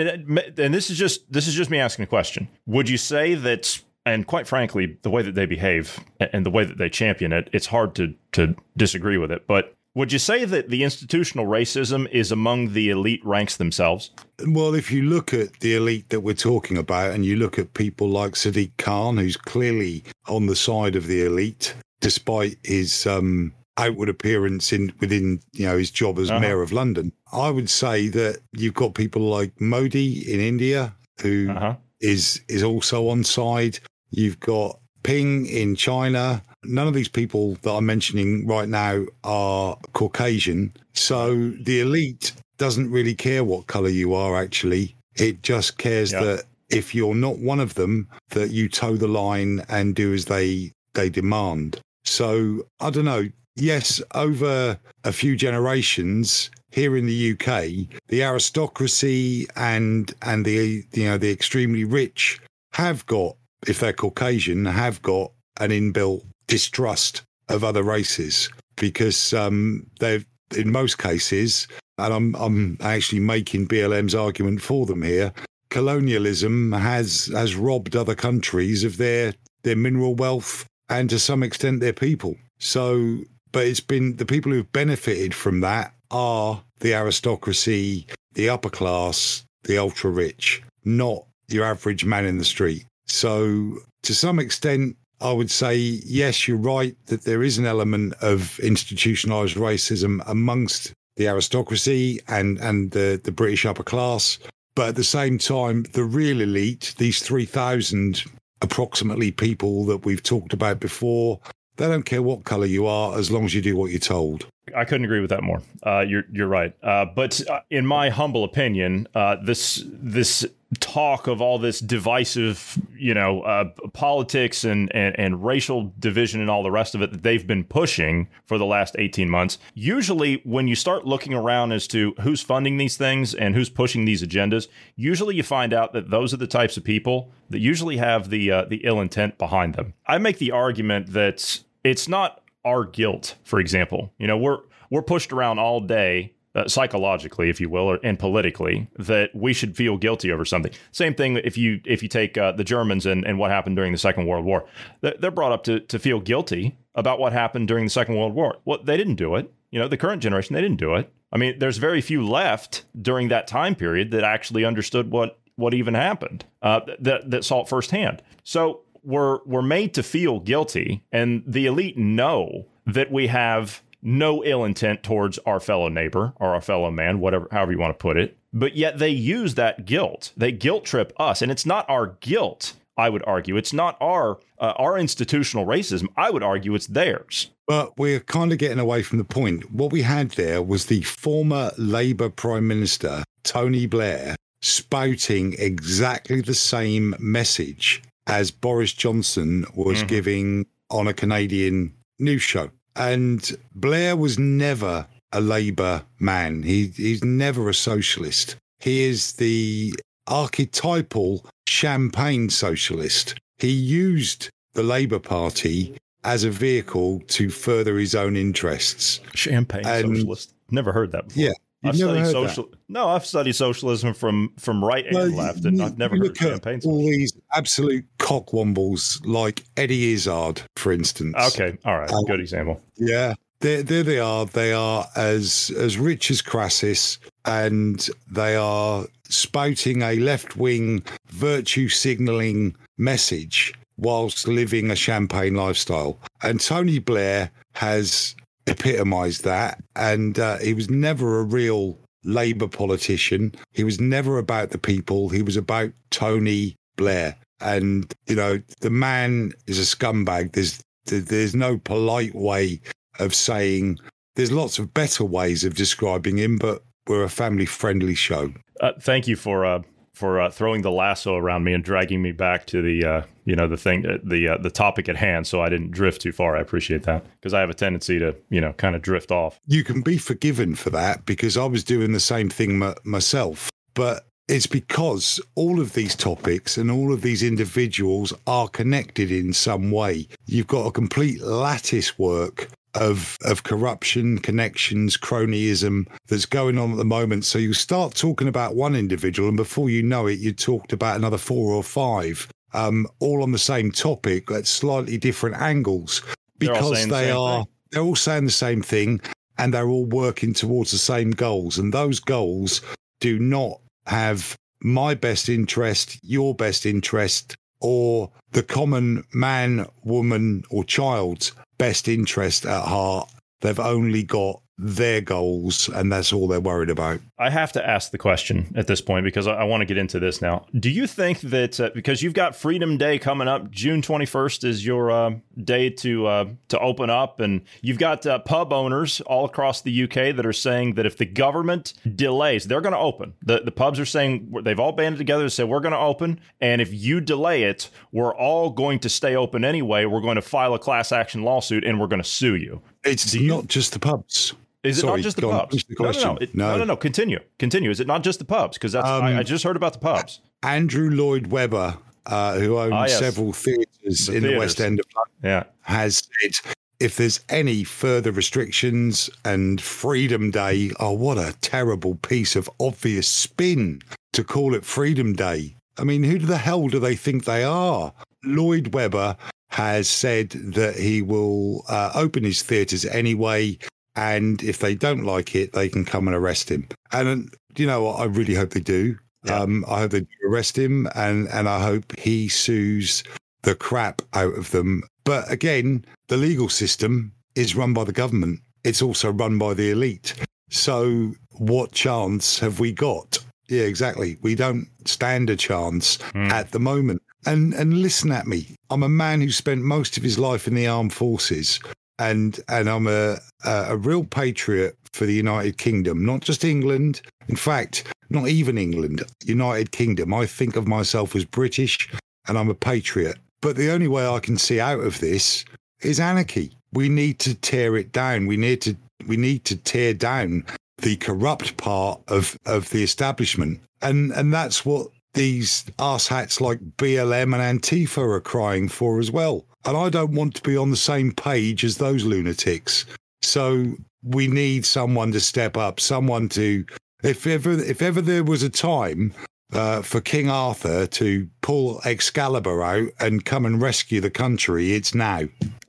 and this is just this is just me asking a question. Would you say that, and quite frankly, the way that they behave and the way that they champion it, it's hard to to disagree with it. But Would you say that the institutional racism is among the elite ranks themselves? Well, if you look at the elite that we're talking about, and you look at people like Sadiq Khan, who's clearly on the side of the elite, despite his um, outward appearance in within you know his job as Uh-huh. mayor of London, I would say that you've got people like Modi in India who Uh-huh. is is also on side. You've got Ping in China. None of these people that I'm mentioning right now are Caucasian. So the elite doesn't really care what color you are actually. It just cares Yeah. that if you're not one of them, that you toe the line and do as they they demand. So I don't know. Yes, over a few generations here in the UK, the aristocracy and and the you know the extremely rich have got, if they're Caucasian, have got an inbuilt distrust of other races because um, they've in most cases, and I'm I'm actually making BLM's argument for them here. Colonialism has has robbed other countries of their their mineral wealth and to some extent their people. So, but it's been the people who've benefited from that are the aristocracy, the upper class, the ultra rich, not your average man in the street. So, to some extent, I would say, yes, you're right that there is an element of institutionalized racism amongst the aristocracy and, and the, the British upper class. But at the same time, the real elite, these 3,000 approximately people that we've talked about before, they don't care what color you are as long as you do what you're told. I couldn't agree with that more. Uh, you're you're right. Uh, but uh, in my humble opinion, uh, this this talk of all this divisive, you know, uh, politics and, and and racial division and all the rest of it that they've been pushing for the last 18 months. Usually, when you start looking around as to who's funding these things and who's pushing these agendas, usually you find out that those are the types of people that usually have the uh, the ill intent behind them. I make the argument that it's not our guilt, for example. You know, we're we're pushed around all day uh, psychologically, if you will, or, and politically, that we should feel guilty over something. Same thing if you if you take uh, the Germans and, and what happened during the Second World War, They- they're brought up to to feel guilty about what happened during the Second World War. Well, they didn't do it. You know, the current generation they didn't do it. I mean, there's very few left during that time period that actually understood what what even happened uh, that that saw it firsthand. So we're we're made to feel guilty, and the elite know that we have no ill intent towards our fellow neighbor or our fellow man, whatever, however you want to put it. But yet they use that guilt. They guilt trip us, and it's not our guilt. I would argue it's not our uh, our institutional racism. I would argue it's theirs. But we're kind of getting away from the point. What we had there was the former Labour Prime Minister, Tony Blair, spouting exactly the same message as Boris Johnson was mm-hmm. giving on a Canadian news show. And Blair was never a Labour man, he, he's never a socialist. He is the archetypal champagne socialist. He used the Labour Party as a vehicle to further his own interests. Champagne And- socialist. Never heard that before. Yeah, you've I've never studied heard that. social. No, I've studied socialism from from right and left, and you- I've never heard at all these absolute cockwombles like Eddie Izzard, for instance. Okay, all right, Um, good example. Yeah, there, there they are. They are as as rich as Crassus, and they are spouting a left wing virtue signaling message whilst living a champagne lifestyle. And Tony Blair has epitomized that, and uh, he was never a real Labour politician. He was never about the people. He was about Tony Blair. And you know, the man is a scumbag. There's there's no polite way of saying. There's lots of better ways of describing him, but we're a family friendly show. Uh, thank you for uh, for uh, throwing the lasso around me and dragging me back to the uh, you know the thing uh, the uh, the topic at hand, so I didn't drift too far. I appreciate that because I have a tendency to you know kind of drift off. you can be forgiven for that because I was doing the same thing my, myself. But it's because all of these topics and all of these individuals are connected in some way. You've got a complete lattice work of of corruption, connections, cronyism that's going on at the moment. So you start talking about one individual, and before you know it, you talked about another four or five, um, all on the same topic at slightly different angles because saying the they are thing. they're all saying the same thing and they're all working towards the same goals. And those goals do not have my best interest, your best interest, or the common man, woman, or child's best interest at heart. They've only got their goals, and that's all they're worried about. I have to ask the question at this point because I, I want to get into this now. Do you think that uh, because you've got Freedom Day coming up, June twenty first is your uh, day to uh, to open up, and you've got uh, pub owners all across the UK that are saying that if the government delays, they're going to open. The the pubs are saying they've all banded together to say we're going to open, and if you delay it, we're all going to stay open anyway. We're going to file a class action lawsuit, and we're going to sue you. It's not just the pubs. Is it Sorry, not just the pubs? the no, no, no. It- No. no, no, no. Continue. Continue. Is it not just the pubs? Because Um, I, I just heard about the pubs. Andrew Lloyd Webber, uh, who owns Ah, yes. several theatres The in the. West End of London, Yeah. has said if there's any further restrictions and Freedom Day, oh, what a terrible piece of obvious spin to call it Freedom Day. I mean, who the hell do they think they are? Lloyd Webber has said that he will uh, open his theatres anyway. And if they don't like it, they can come and arrest him. And uh, you know what? I really hope they do. Yeah. Um, I hope they do arrest him, and and I hope he sues the crap out of them. But again, the legal system is run by the government. It's also run by the elite. So what chance have we got? Yeah, exactly. We don't stand a chance at the moment. And and listen at me. I'm a man who spent most of his life in the armed forces and and I'm a a, real patriot for the United Kingdom, not just England. In fact, not even England, United Kingdom. I think of myself as British and I'm a patriot. But the only way I can see out of this is anarchy. We need to tear it down. We need to we need to tear down the corrupt part of of the establishment. And and that's what these arse-hats like BLM and Antifa are crying for as well. And I don't want to be on the same page as those lunatics. So we need someone to step up, someone to if ever if ever there was a time uh, for King Arthur to pull Excalibur out and come and rescue the country, it's now.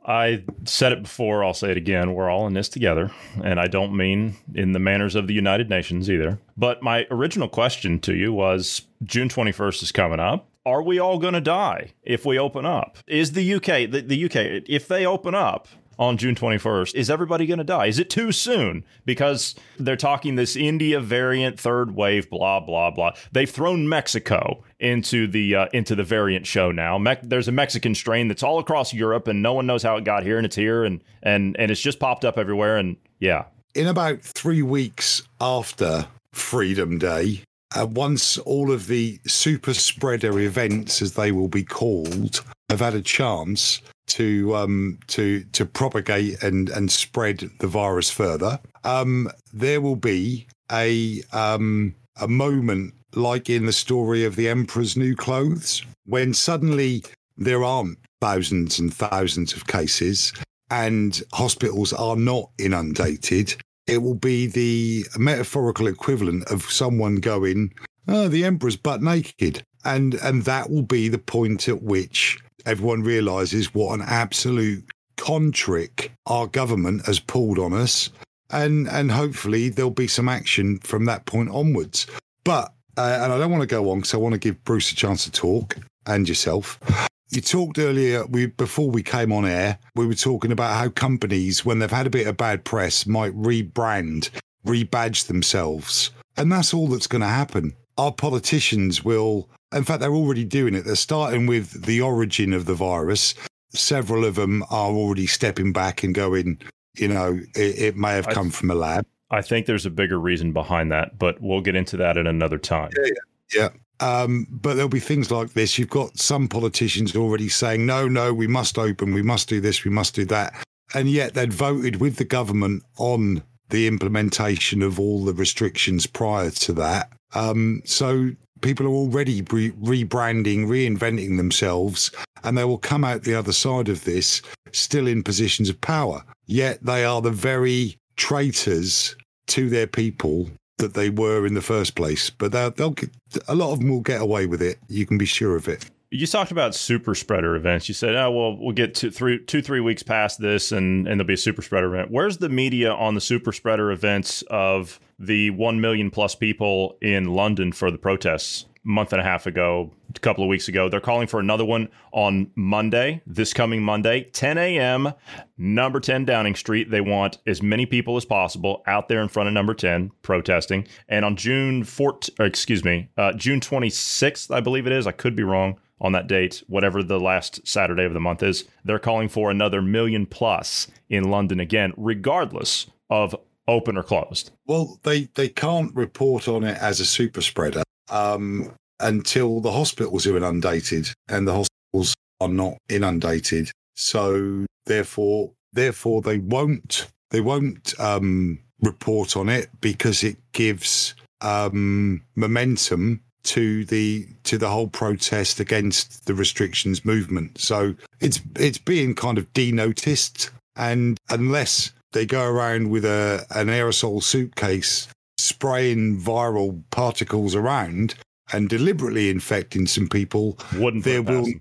I said it before, I'll say it again. We're all in this together. And I don't mean in the manners of the United Nations either. But my original question to you was June 21st is coming up. Are we all going to die if we open up? Is the UK, the, the UK, if they open up on June 21st, is everybody going to die? Is it too soon? Because they're talking this India variant, third wave, blah blah blah. They've thrown Mexico into the uh, into the variant show now. Me- there's a Mexican strain that's all across Europe, and no one knows how it got here, and it's here, and and and it's just popped up everywhere. And yeah, in about three weeks after Freedom Day, uh, once all of the super spreader events, as they will be called, have had a chance to um, to to propagate and and spread the virus further, um, there will be a um, a moment like in the story of the Emperor's New Clothes, when suddenly there aren't thousands and thousands of cases and hospitals are not inundated, it will be the metaphorical equivalent of someone going, "Oh, the emperor's butt naked," and and that will be the point at which everyone realizes what an absolute con trick our government has pulled on us, and and hopefully there'll be some action from that point onwards. But uh, and I don't want to go on because I want to give Bruce a chance to talk and yourself. You talked earlier, we before we came on air, we were talking about how companies, when they've had a bit of bad press, might rebrand, rebadge themselves. And that's all that's going to happen. Our politicians will, in fact, they're already doing it. They're starting with the origin of the virus. Several of them are already stepping back and going, you know, it, it may have come from a lab. I think there's a bigger reason behind that, but we'll get into that at another time. Yeah. Um, but there'll be things like this. You've got some politicians already saying, no, no, we must open, we must do this, we must do that. And yet they'd voted with the government on the implementation of all the restrictions prior to that. Um, so people are already re- rebranding, reinventing themselves, and they will come out the other side of this still in positions of power. Yet they are the very traitors to their people that they were in the first place. But they'll, they'll get, a lot of them will get away with it. You can be sure of it. You talked about super spreader events. You said, "Oh, well, we'll get two, three, two, three weeks past this, and and there'll be a super spreader event." Where's the media on the super spreader events of the one million plus people in London for the protests? month and a half ago, a couple of weeks ago. They're calling for another one on Monday, this coming Monday, 10 a.m., number 10 Downing Street. They want as many people as possible out there in front of number 10 protesting. And on June 4th, excuse me, uh, June 26th, I believe it is, I could be wrong on that date, whatever the last Saturday of the month is, they're calling for another million plus in London again, regardless of open or closed. Well, they, they can't report on it as a super spreader um, until the hospitals are inundated, and the hospitals are not inundated. So therefore, therefore they won't they won't um, report on it because it gives um, momentum to the to the whole protest against the restrictions movement. So it's it's being kind of denoticed, and unless they go around with a an aerosol suitcase spraying viral particles around and deliberately infecting some people, wouldn't there will be,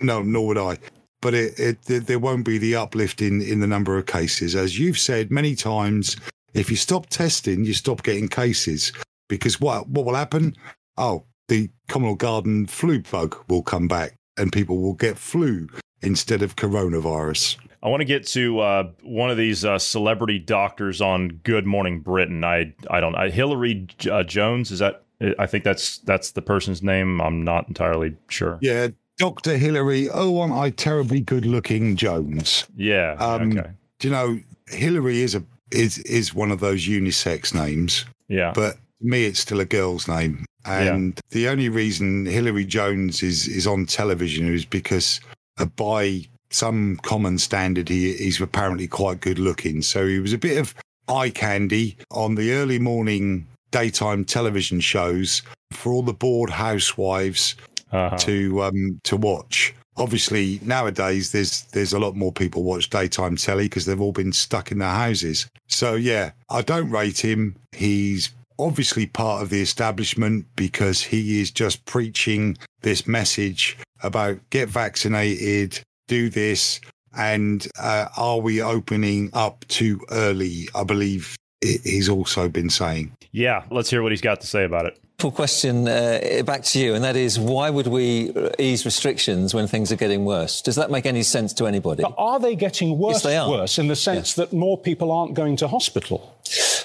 no, nor would I. But it, it, there won't be the uplift in, in the number of cases. As you've said many times, if you stop testing, you stop getting cases. Because what what will happen? Oh, the Commonwealth Garden flu bug will come back and people will get flu instead of coronavirus. I want to get to uh, one of these uh, celebrity doctors on Good Morning Britain. I I don't. I, Hilary uh, Jones is that? I think that's that's the person's name. I'm not entirely sure. Yeah, Doctor Hilary. Oh, aren't I terribly good looking, Jones? Yeah. Um, okay. Do you know Hilary is a is is one of those unisex names? Yeah. But me, it's still a girl's name. And yeah. the only reason Hilary Jones is is on television is because uh, by some common standard, he, he's apparently quite good looking. So he was a bit of eye candy on the early morning daytime television shows for all the bored housewives uh-huh. to um, to watch. Obviously, nowadays there's there's a lot more people watch daytime telly because they've all been stuck in their houses. So yeah, I don't rate him. He's obviously part of the establishment because he is just preaching this message about get vaccinated, do this? And uh, are we opening up too early? I believe he's also been saying. Yeah, let's hear what he's got to say about it Full question uh, back to you, and that is why would we ease restrictions when things are getting worse? Does that make any sense to anybody? But are they getting worse? Yes, they are. Worse in the sense that more people aren't going to hospital.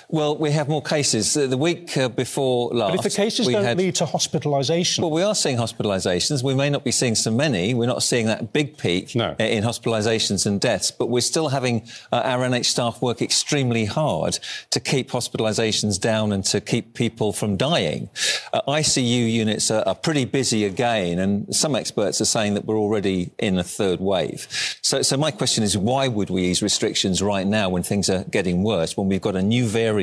Well, we have more cases. The week uh, before last. But if the cases don't had, lead to hospitalisation. Well, we are seeing hospitalisations. We may not be seeing so many. We're not seeing that big peak no. in hospitalisations and deaths, but we're still having uh, our NH staff work extremely hard to keep hospitalisations down and to keep people from dying. Uh, ICU units are, are, pretty busy again, and some experts are saying that we're already in a third wave. So, so my question is, why would we ease restrictions right now when things are getting worse, when we've got a new variant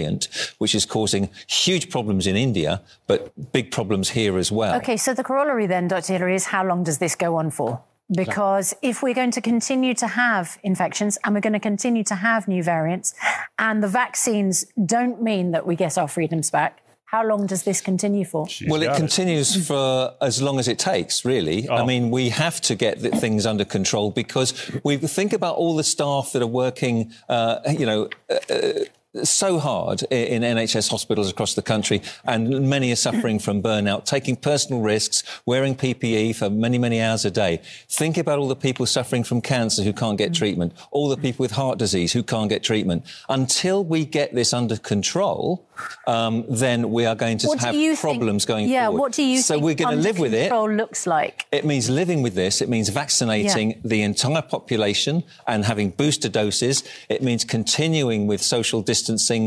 which is causing huge problems in India, but big problems here as well? Okay, so the corollary then, Dr. Hilary, is how long does this go on for? Because if we're going to continue to have infections and we're going to continue to have new variants, and the vaccines don't mean that we get our freedoms back, how long does this continue for? She's well, it continues it. for as long as it takes, really. Oh. I mean, we have to get things under control because we think about all the staff that are working, uh, you know, uh, uh so hard in NHS hospitals across the country, and many are suffering from burnout, taking personal risks, wearing PPE for many, many hours a day. Think about all the people suffering from cancer who can't get treatment, all the people with heart disease who can't get treatment. Until we get this under control, um, then we are going to what have problems think, going yeah, forward. what do you so we're going to live with it. looks like? It means living with this. It means vaccinating yeah. the entire population and having booster doses. It means continuing with social distancing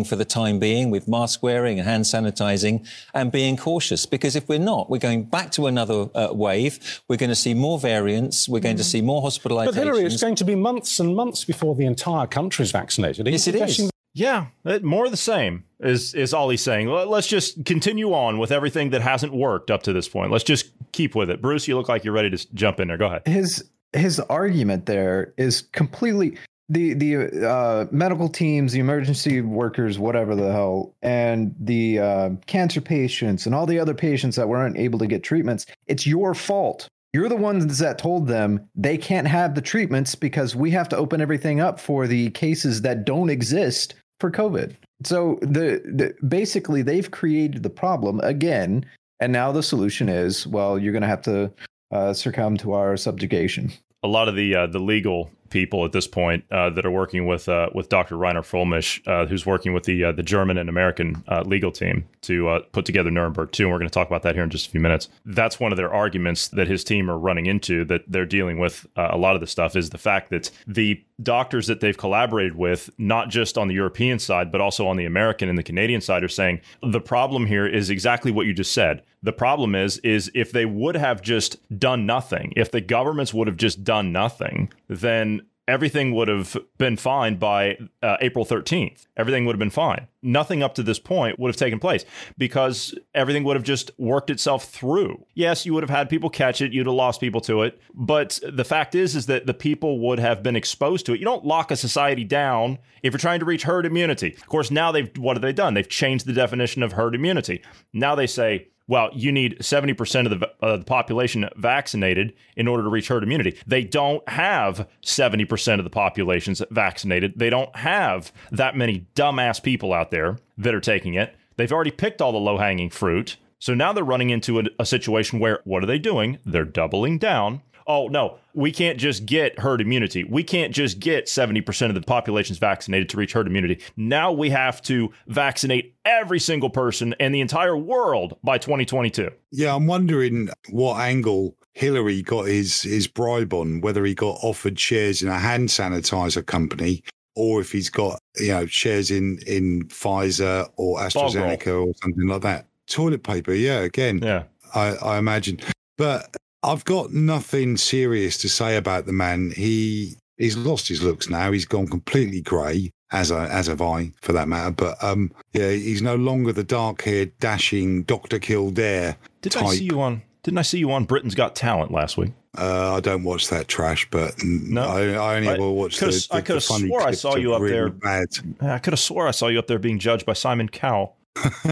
for the time being, with mask wearing and hand sanitizing, and being cautious. Because if we're not, we're going back to another uh, wave. We're going to see more variants. We're going to see more hospitalizations. But Hilary, it's going to be months and months before the entire country is vaccinated. yes, it is. Yeah, more of the same is is all he's saying. Let's just continue on with everything that hasn't worked up to this point. Let's just keep with it. Bruce, you look like you're ready to jump in there. Go ahead. His his argument there is completely the the uh, medical teams, the emergency workers, whatever the hell, and the uh, cancer patients and all the other patients that weren't able to get treatments. It's your fault You're the ones that told them they can't have the treatments because we have to open everything up for the cases that don't exist for COVID. So the, the basically they've created the problem again, and now the solution is well, you're going to have to uh, succumb to our subjugation. A lot of the uh, the legal people at this point uh, that are working with uh, with Dr. Reinhard Fuellmich, uh, who's working with the uh, the German and American uh, legal team to put together Nuremberg 2. And we're going to talk about that here in just a few minutes. That's one of their arguments that his team are running into that they're dealing with a lot of the stuff is the fact that the doctors that they've collaborated with, not just on the European side, but also on the American and the Canadian side, are saying the problem here is exactly what you just said. The problem is, is if they would have just done nothing, if the governments would have just done nothing, then everything would have been fine by uh, April 13th. Everything would have been fine. Nothing up to this point would have taken place because everything would have just worked itself through. Yes, you would have had people catch it, you'd have lost people to it, but the fact is is that the people would have been exposed to it. You don't lock a society down if you're trying to reach herd immunity. Of course, now they've what have they done? They've changed the definition of herd immunity. Now they say well, you need 70% of the, uh, the population vaccinated in order to reach herd immunity. They don't have 70% of the populations vaccinated. They don't have that many dumbass people out there that are taking it. They've already picked all the low hanging fruit. So now they're running into a, a situation where what are they doing? They're doubling down oh no, we can't just get herd immunity. We can't just get 70% of the population's vaccinated to reach herd immunity. Now we have to vaccinate every single person and the entire world by 2022. Yeah, I'm wondering what angle Hilary got his his bribe on, whether he got offered shares in a hand sanitizer company or if he's got you know shares in in Pfizer or AstraZeneca or something like that. Toilet paper, yeah, again. Yeah. I, I imagine. But I've got nothing serious to say about the man. He he's lost his looks now. He's gone completely grey, as I, as have I, for that matter. But um, yeah, he's no longer the dark-haired, dashing Doctor Kildare. Did type. I see you on? Didn't I see you on Britain's Got Talent last week? Uh, I don't watch that trash, but no, I, I only I will watch the, the, I could have swore I saw you up really there. Bad. I could have swore I saw you up there being judged by Simon Cowell.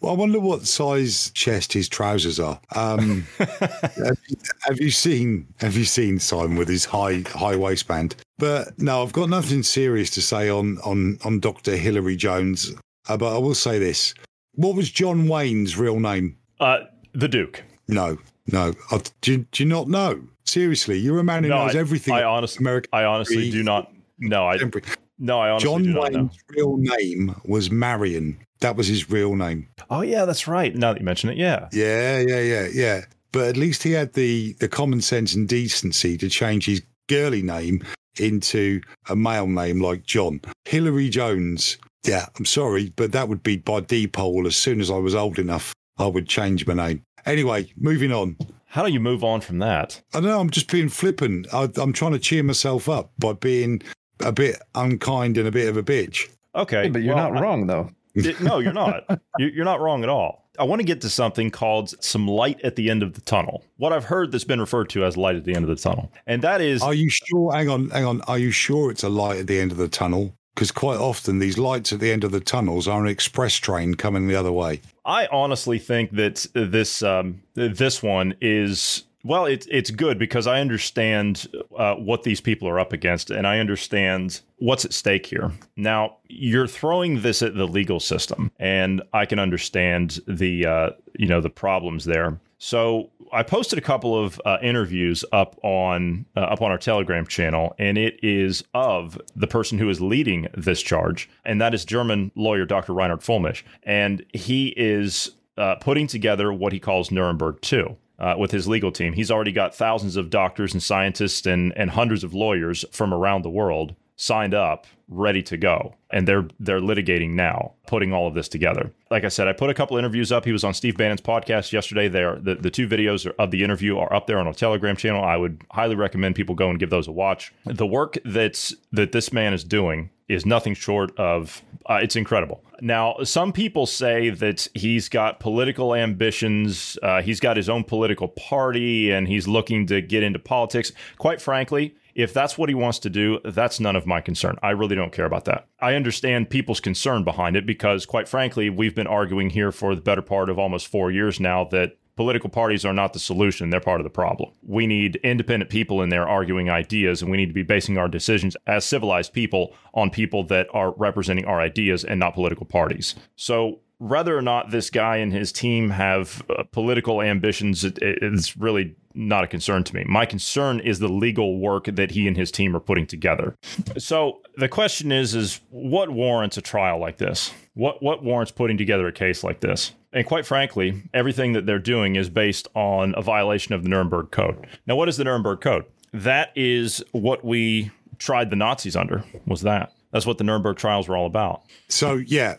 well, I wonder what size chest his trousers are. Um, have, you, have, you seen Have you seen Simon with his high high waistband? But no, I've got nothing serious to say on on on Doctor Hilary Jones. Uh, but I will say this: What was John Wayne's real name? Uh, the Duke. No, no. Uh, do, do you not know? Seriously, you're a man who no, knows I, everything. I honestly, American I honestly do not. No, I. No, I honestly John do not Wayne's know. real name was Marion. That was his real name. Oh yeah, that's right. Now that you mention it, yeah. Yeah, yeah, yeah, yeah. But at least he had the the common sense and decency to change his girly name into a male name like John. Hilary Jones. Yeah, I'm sorry, but that would be by default. As soon as I was old enough, I would change my name. Anyway, moving on. How do you move on from that? I don't know. I'm just being flippant. I, I'm trying to cheer myself up by being a bit unkind and a bit of a bitch. Okay, but you're well, not wrong though. It, no, you're not. You're not wrong at all. I want to get to something called some light at the end of the tunnel. What I've heard that's been referred to as light at the end of the tunnel. And that is Are you sure? Hang on, hang on. Are you sure it's a light at the end of the tunnel? Because quite often these lights at the end of the tunnels are an express train coming the other way. I honestly think that this um, this one is well, it's it's good because I understand uh, what these people are up against, and I understand what's at stake here. Now, you're throwing this at the legal system, and I can understand the uh, you know the problems there. So I posted a couple of uh, interviews up on uh, up on our Telegram channel, and it is of the person who is leading this charge, and that is German lawyer Dr. Reinhard Fuellmich, and he is uh, putting together what he calls Nuremberg Two uh, with his legal team. He's already got thousands of doctors and scientists and, and hundreds of lawyers from around the world signed up, ready to go. And they're they're litigating now, putting all of this together. Like I said, I put a couple interviews up. He was on Steve Bannon's podcast yesterday. There, the, the two videos of the interview are up there on our Telegram channel. I would highly recommend people go and give those a watch. The work that's that this man is doing is nothing short of uh, it's incredible. Now, some people say that he's got political ambitions, uh, he's got his own political party, and he's looking to get into politics. Quite frankly, if that's what he wants to do, that's none of my concern. I really don't care about that. I understand people's concern behind it because, quite frankly, we've been arguing here for the better part of almost four years now that political parties are not the solution, they're part of the problem. We need independent people in there arguing ideas, and we need to be basing our decisions as civilized people on people that are representing our ideas and not political parties. So, whether or not this guy and his team have uh, political ambitions, it, it's really not a concern to me. My concern is the legal work that he and his team are putting together. So the question is is what warrants a trial like this? What what warrants putting together a case like this? And quite frankly, everything that they're doing is based on a violation of the Nuremberg Code. Now, what is the Nuremberg Code? That is what we tried the Nazis under. Was that? That's what the Nuremberg trials were all about. So yeah,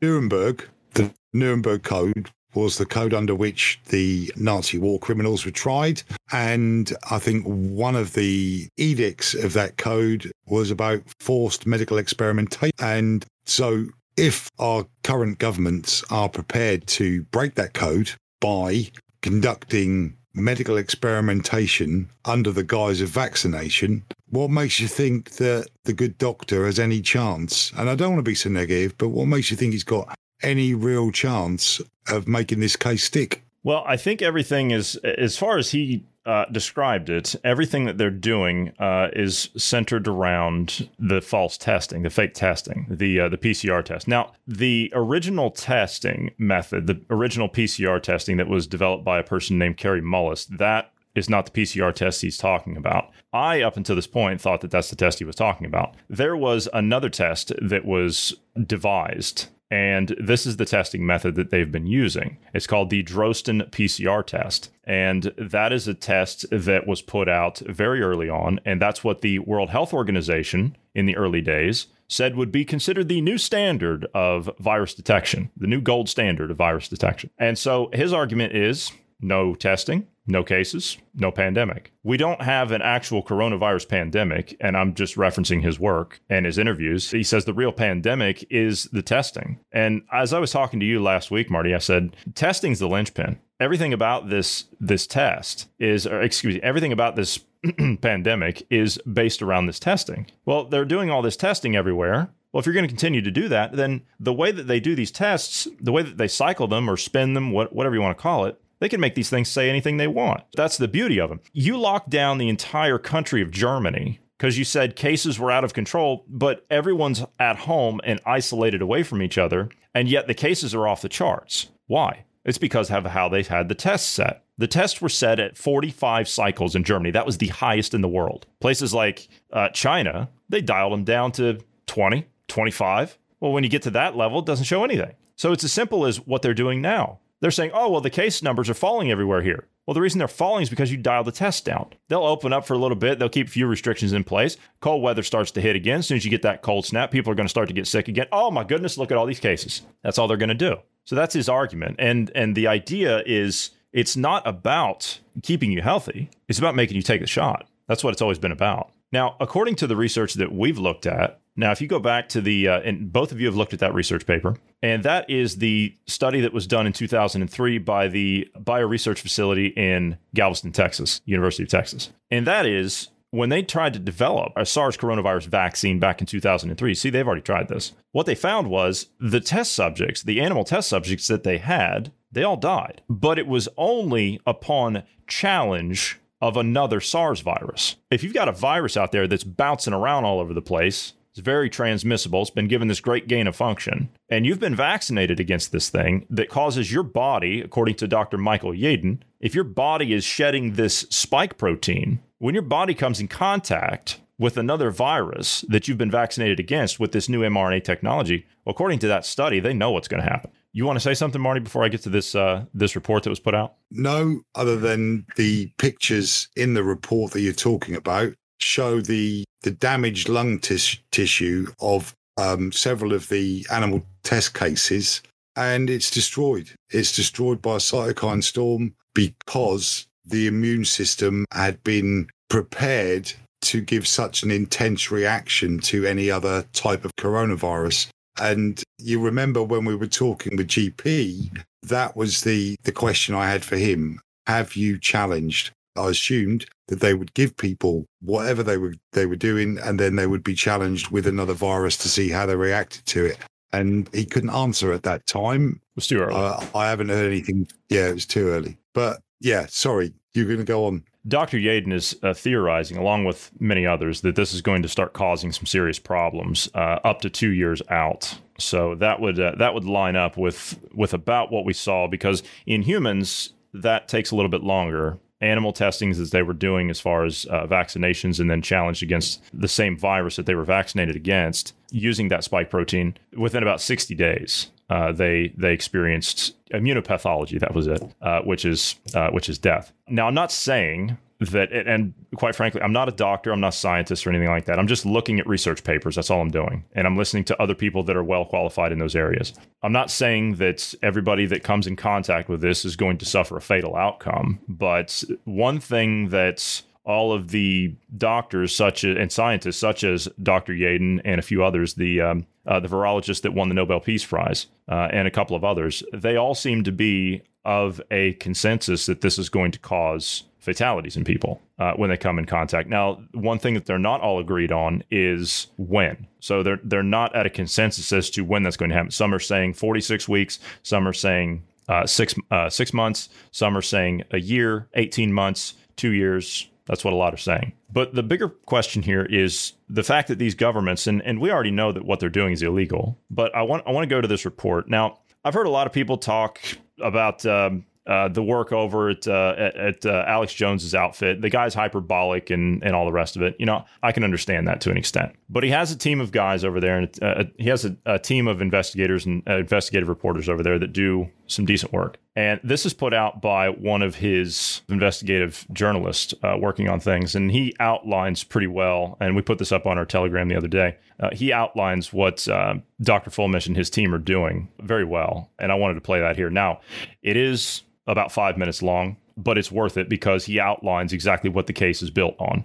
Nuremberg, the Nuremberg Code was the code under which the Nazi war criminals were tried. And I think one of the edicts of that code was about forced medical experimentation. And so if our current governments are prepared to break that code by conducting medical experimentation under the guise of vaccination, what makes you think that the good doctor has any chance? And I don't want to be so negative, but what makes you think he's got any real chance of making this case stick? Well, I think everything is, as far as he uh, described it, everything that they're doing uh, is centered around the false testing, the fake testing, the uh, the PCR test. Now, the original testing method, the original PCR testing that was developed by a person named Kary Mullis, that is not the PCR test he's talking about. I, up until this point, thought that that's the test he was talking about. There was another test that was devised and this is the testing method that they've been using. It's called the Drosten PCR test. And that is a test that was put out very early on. And that's what the World Health Organization in the early days said would be considered the new standard of virus detection, the new gold standard of virus detection. And so his argument is no testing, no cases, no pandemic. We don't have an actual coronavirus pandemic, and I'm just referencing his work and his interviews. He says the real pandemic is the testing. And as I was talking to you last week, Marty, I said testing's the linchpin. Everything about this this test is, or excuse me, everything about this pandemic is based around this testing. Well, they're doing all this testing everywhere. Well, if you're going to continue to do that, then the way that they do these tests, the way that they cycle them or spin them, what, whatever you want to call it, they can make these things say anything they want. That's the beauty of them. You locked down the entire country of Germany because you said cases were out of control, but everyone's at home and isolated away from each other, and yet the cases are off the charts. Why? It's because of how they've had the tests set. The tests were set at 45 cycles in Germany. That was the highest in the world. Places like uh, China, they dialed them down to 20, 25. Well, when you get to that level, it doesn't show anything. So it's as simple as what they're doing now. They're saying, oh, well, the case numbers are falling everywhere here. Well, the reason they're falling is because you dial the test down. They'll open up for a little bit. They'll keep a few restrictions in place. Cold weather starts to hit again. As soon as you get that cold snap, people are going to start to get sick again. Oh my goodness, look at all these cases. That's all they're going to do. So that's his argument. And and the idea is it's not about keeping you healthy. It's about making you take the shot. That's what it's always been about. Now, according to the research that we've looked at, now if you go back to the, uh, and both of you have looked at that research paper, and that is the study that was done in 2003 by the Bioresearch Facility in Galveston, Texas, University of Texas. And that is when they tried to develop a SARS coronavirus vaccine back in 2003, see, they've already tried this. What they found was the test subjects, the animal test subjects that they had, they all died. But it was only upon challenge of another SARS virus. If you've got a virus out there that's bouncing around all over the place, it's very transmissible. It's been given this great gain of function. And you've been vaccinated against this thing that causes your body, according to Dr. Michael Yeadon, if your body is shedding this spike protein, when your body comes in contact with another virus that you've been vaccinated against with this new mRNA technology, according to that study, they know what's going to happen. You want to say something, Marty, before I get to this uh, this report that was put out? No, other than the pictures in the report that you're talking about show the the damaged lung tis- tissue of um, several of the animal test cases, and it's destroyed. It's destroyed by a cytokine storm because the immune system had been prepared to give such an intense reaction to any other type of coronavirus. And you remember when we were talking with GP, that was the, the question I had for him. Have you challenged? I assumed that they would give people whatever they were they were doing, and then they would be challenged with another virus to see how they reacted to it. and he couldn't answer at that time. It was too early. Uh, I haven't heard anything. Yeah, it was too early. But yeah, sorry, you're going to go on. Dr. Yeadon is uh, theorizing, along with many others, that this is going to start causing some serious problems uh, up to two years out. So that would uh, that would line up with with about what we saw, because in humans that takes a little bit longer. Animal testings as they were doing as far as uh, vaccinations, and then challenged against the same virus that they were vaccinated against, using that spike protein within about 60 days. Uh, they they experienced immunopathology. That was it, uh, which is uh, which is death. Now, I'm not saying that, and quite frankly, I'm not a doctor, I'm not a scientist or anything like that. I'm just looking at research papers. That's all I'm doing, and I'm listening to other people that are well qualified in those areas. I'm not saying that everybody that comes in contact with this is going to suffer a fatal outcome, but one thing that's all of the doctors such as, and scientists such as Dr. Yeadon and a few others, the um, uh, the virologist that won the Nobel Peace Prize, uh, and a couple of others, they all seem to be of a consensus that this is going to cause fatalities in people uh, when they come in contact. Now, one thing that they're not all agreed on is when. So they're they're not at a consensus as to when that's going to happen. Some are saying 46 weeks. Some are saying uh, six uh, six months. Some are saying a year, 18 months, two years. That's what a lot are saying. But the bigger question here is the fact that these governments, and, and we already know that what they're doing is illegal, but I want, I want to go to this report. Now, I've heard a lot of people talk about um, uh, the work over at uh, at, uh, Alex Jones's outfit. The guy's hyperbolic and and all the rest of it. You know, I can understand that to an extent. But he has a team of guys over there, and uh, he has a, a, team of investigators and uh, investigative reporters over there that do some decent work. And this is put out by one of his investigative journalists uh, working on things, and he outlines pretty well. And we put this up on our Telegram the other day. he outlines what Dr. Fuellmich and his team are doing very well, and I wanted to play that here. Now, it is about five minutes long, but it's worth it because he outlines exactly what the case is built on.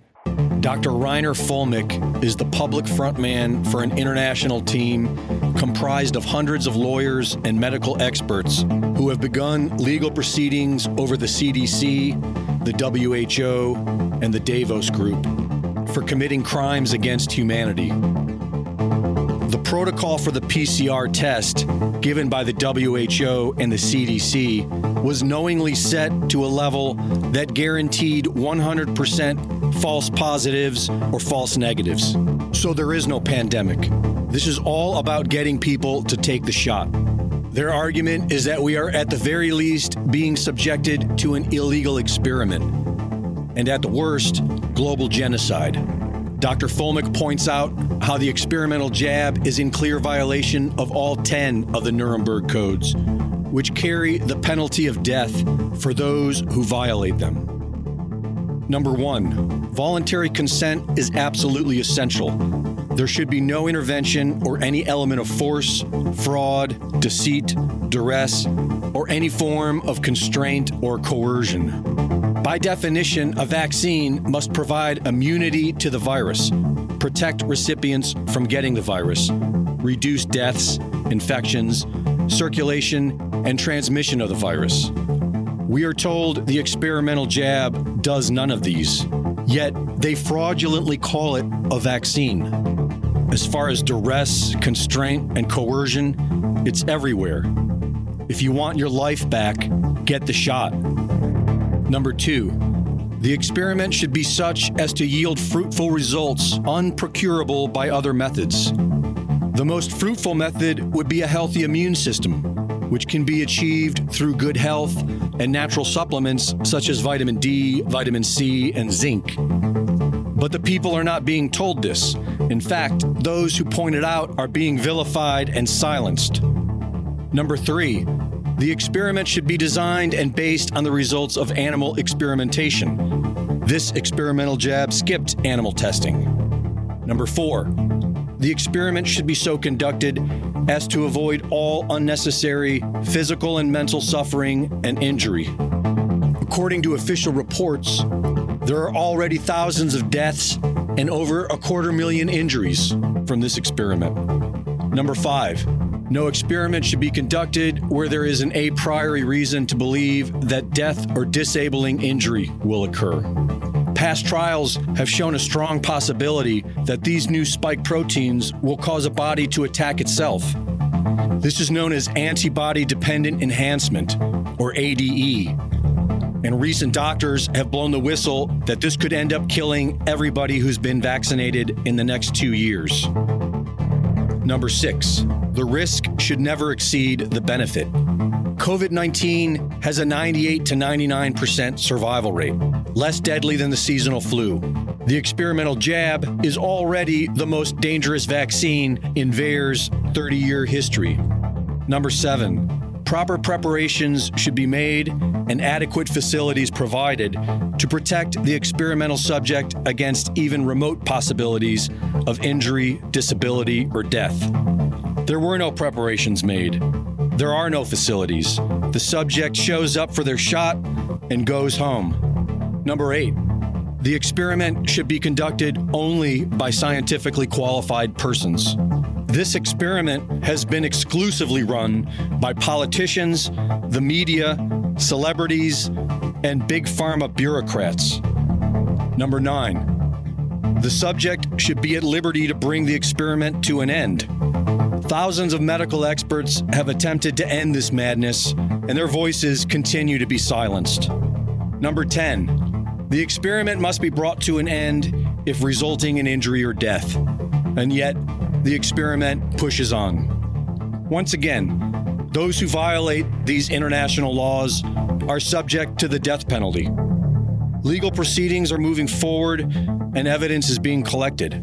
Dr. Reiner Fuellmich is the public frontman for an international team comprised of hundreds of lawyers and medical experts who have begun legal proceedings over the CDC, the WHO, and the Davos Group for committing crimes against humanity. The protocol for the PCR test given by the WHO and the CDC was knowingly set to a level that guaranteed 100% false positives or false negatives. So there is no pandemic. This is all about getting people to take the shot. Their argument is that we are at the very least being subjected to an illegal experiment, and at the worst, global genocide. Dr. Fuellmich points out how the experimental jab is in clear violation of all 10 of the Nuremberg codes, which carry the penalty of death for those who violate them. Number one, voluntary consent is absolutely essential. There should be no intervention or any element of force, fraud, deceit, duress, or any form of constraint or coercion. By definition, a vaccine must provide immunity to the virus, protect recipients from getting the virus, reduce deaths, infections, circulation, and transmission of the virus. We are told the experimental jab does none of these, yet they fraudulently call it a vaccine. As far as duress, constraint, and coercion, it's everywhere. If you want your life back, get the shot. Number two, the experiment should be such as to yield fruitful results unprocurable by other methods. The most fruitful method would be a healthy immune system, which can be achieved through good health and natural supplements such as vitamin D, vitamin C, and zinc. But the people are not being told this. In fact, those who point it out are being vilified and silenced. Number three, the experiment should be designed and based on the results of animal experimentation. This experimental jab skipped animal testing. Number four, the experiment should be so conducted as to avoid all unnecessary physical and mental suffering and injury. According to official reports, there are already thousands of deaths and over a quarter million injuries from this experiment. Number five, no experiment should be conducted where there is an a priori reason to believe that death or disabling injury will occur. Past trials have shown a strong possibility that these new spike proteins will cause a body to attack itself. This is known as antibody dependent enhancement, or ADE. And recent doctors have blown the whistle that this could end up killing everybody who's been vaccinated in the next two years. Number six, the risk should never exceed the benefit. COVID 19 has a 98 to 99% survival rate, less deadly than the seasonal flu. The experimental jab is already the most dangerous vaccine in VAERS' 30 year history. Number seven, proper preparations should be made and adequate facilities provided to protect the experimental subject against even remote possibilities of injury, disability, or death. There were no preparations made. There are no facilities. The subject shows up for their shot and goes home. Number eight, the experiment should be conducted only by scientifically qualified persons. This experiment has been exclusively run by politicians, the media, celebrities, and big pharma bureaucrats. Number nine, the subject should be at liberty to bring the experiment to an end. Thousands of medical experts have attempted to end this madness, and their voices continue to be silenced. Number 10. The experiment must be brought to an end if resulting in injury or death. And yet, the experiment pushes on. Once again, those who violate these international laws are subject to the death penalty. Legal proceedings are moving forward and evidence is being collected.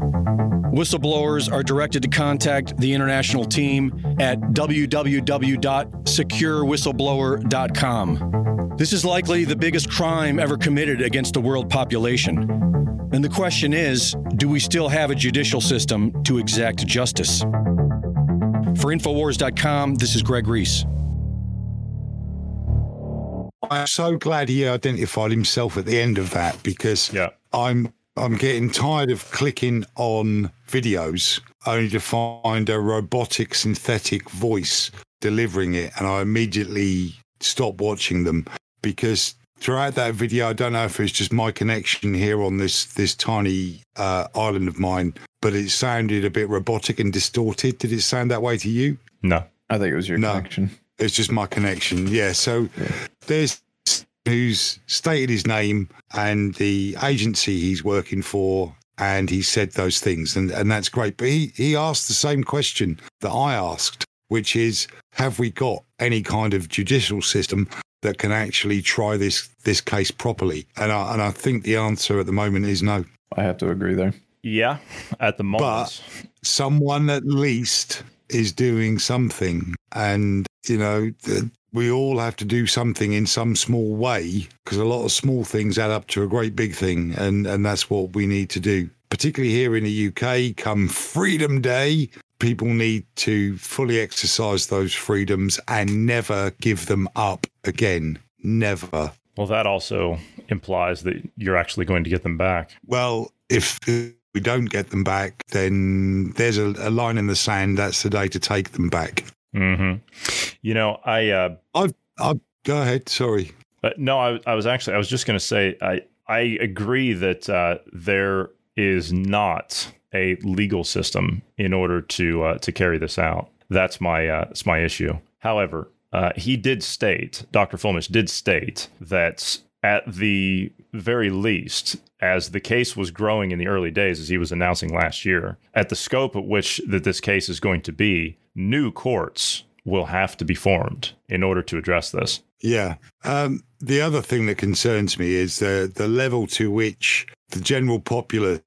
Whistleblowers are directed to contact the international team at www.securewhistleblower.com. This is likely the biggest crime ever committed against the world population. And the question is do we still have a judicial system to exact justice? For Infowars.com, this is Greg Reese. I'm so glad he identified himself at the end of that because yeah. I'm I'm getting tired of clicking on videos only to find a robotic synthetic voice delivering it and I immediately stop watching them because throughout that video I don't know if it's just my connection here on this this tiny uh, island of mine but it sounded a bit robotic and distorted. Did it sound that way to you? No. I think it was your no, connection. It's just my connection. Yeah so yeah. there's who's stated his name and the agency he's working for and he said those things and, and that's great. But he, he asked the same question that i asked which is have we got any kind of judicial system that can actually try this this case properly. And i, and I think the answer at the moment is no. I have to agree there yeah at the moment. But someone at least is doing something. And you know the, we all have to do something in some small way because a lot of small things add up to a great big thing. And, and that's what we need to do. Particularly here in the UK, come Freedom Day, people need to fully exercise those freedoms and never give them up again. Never. Well, that also implies that you're actually going to get them back. Well, if we don't get them back, then there's a, a line in the sand. That's the day to take them back. Mm-hmm. You know, I, uh, I've, I've, go ahead. Sorry. Uh, no, I, I was actually, I was just going to say, I, I agree that uh, there is not a legal system in order to uh, to carry this out. That's my uh, that's my issue. However, uh, he did state, Dr. Fuellmich did state that at the very least, as the case was growing in the early days, as he was announcing last year, at the scope at which that this case is going to be, new courts will have to be formed in order to address this. Yeah. Um, the other thing that concerns me is the the level to which the general populace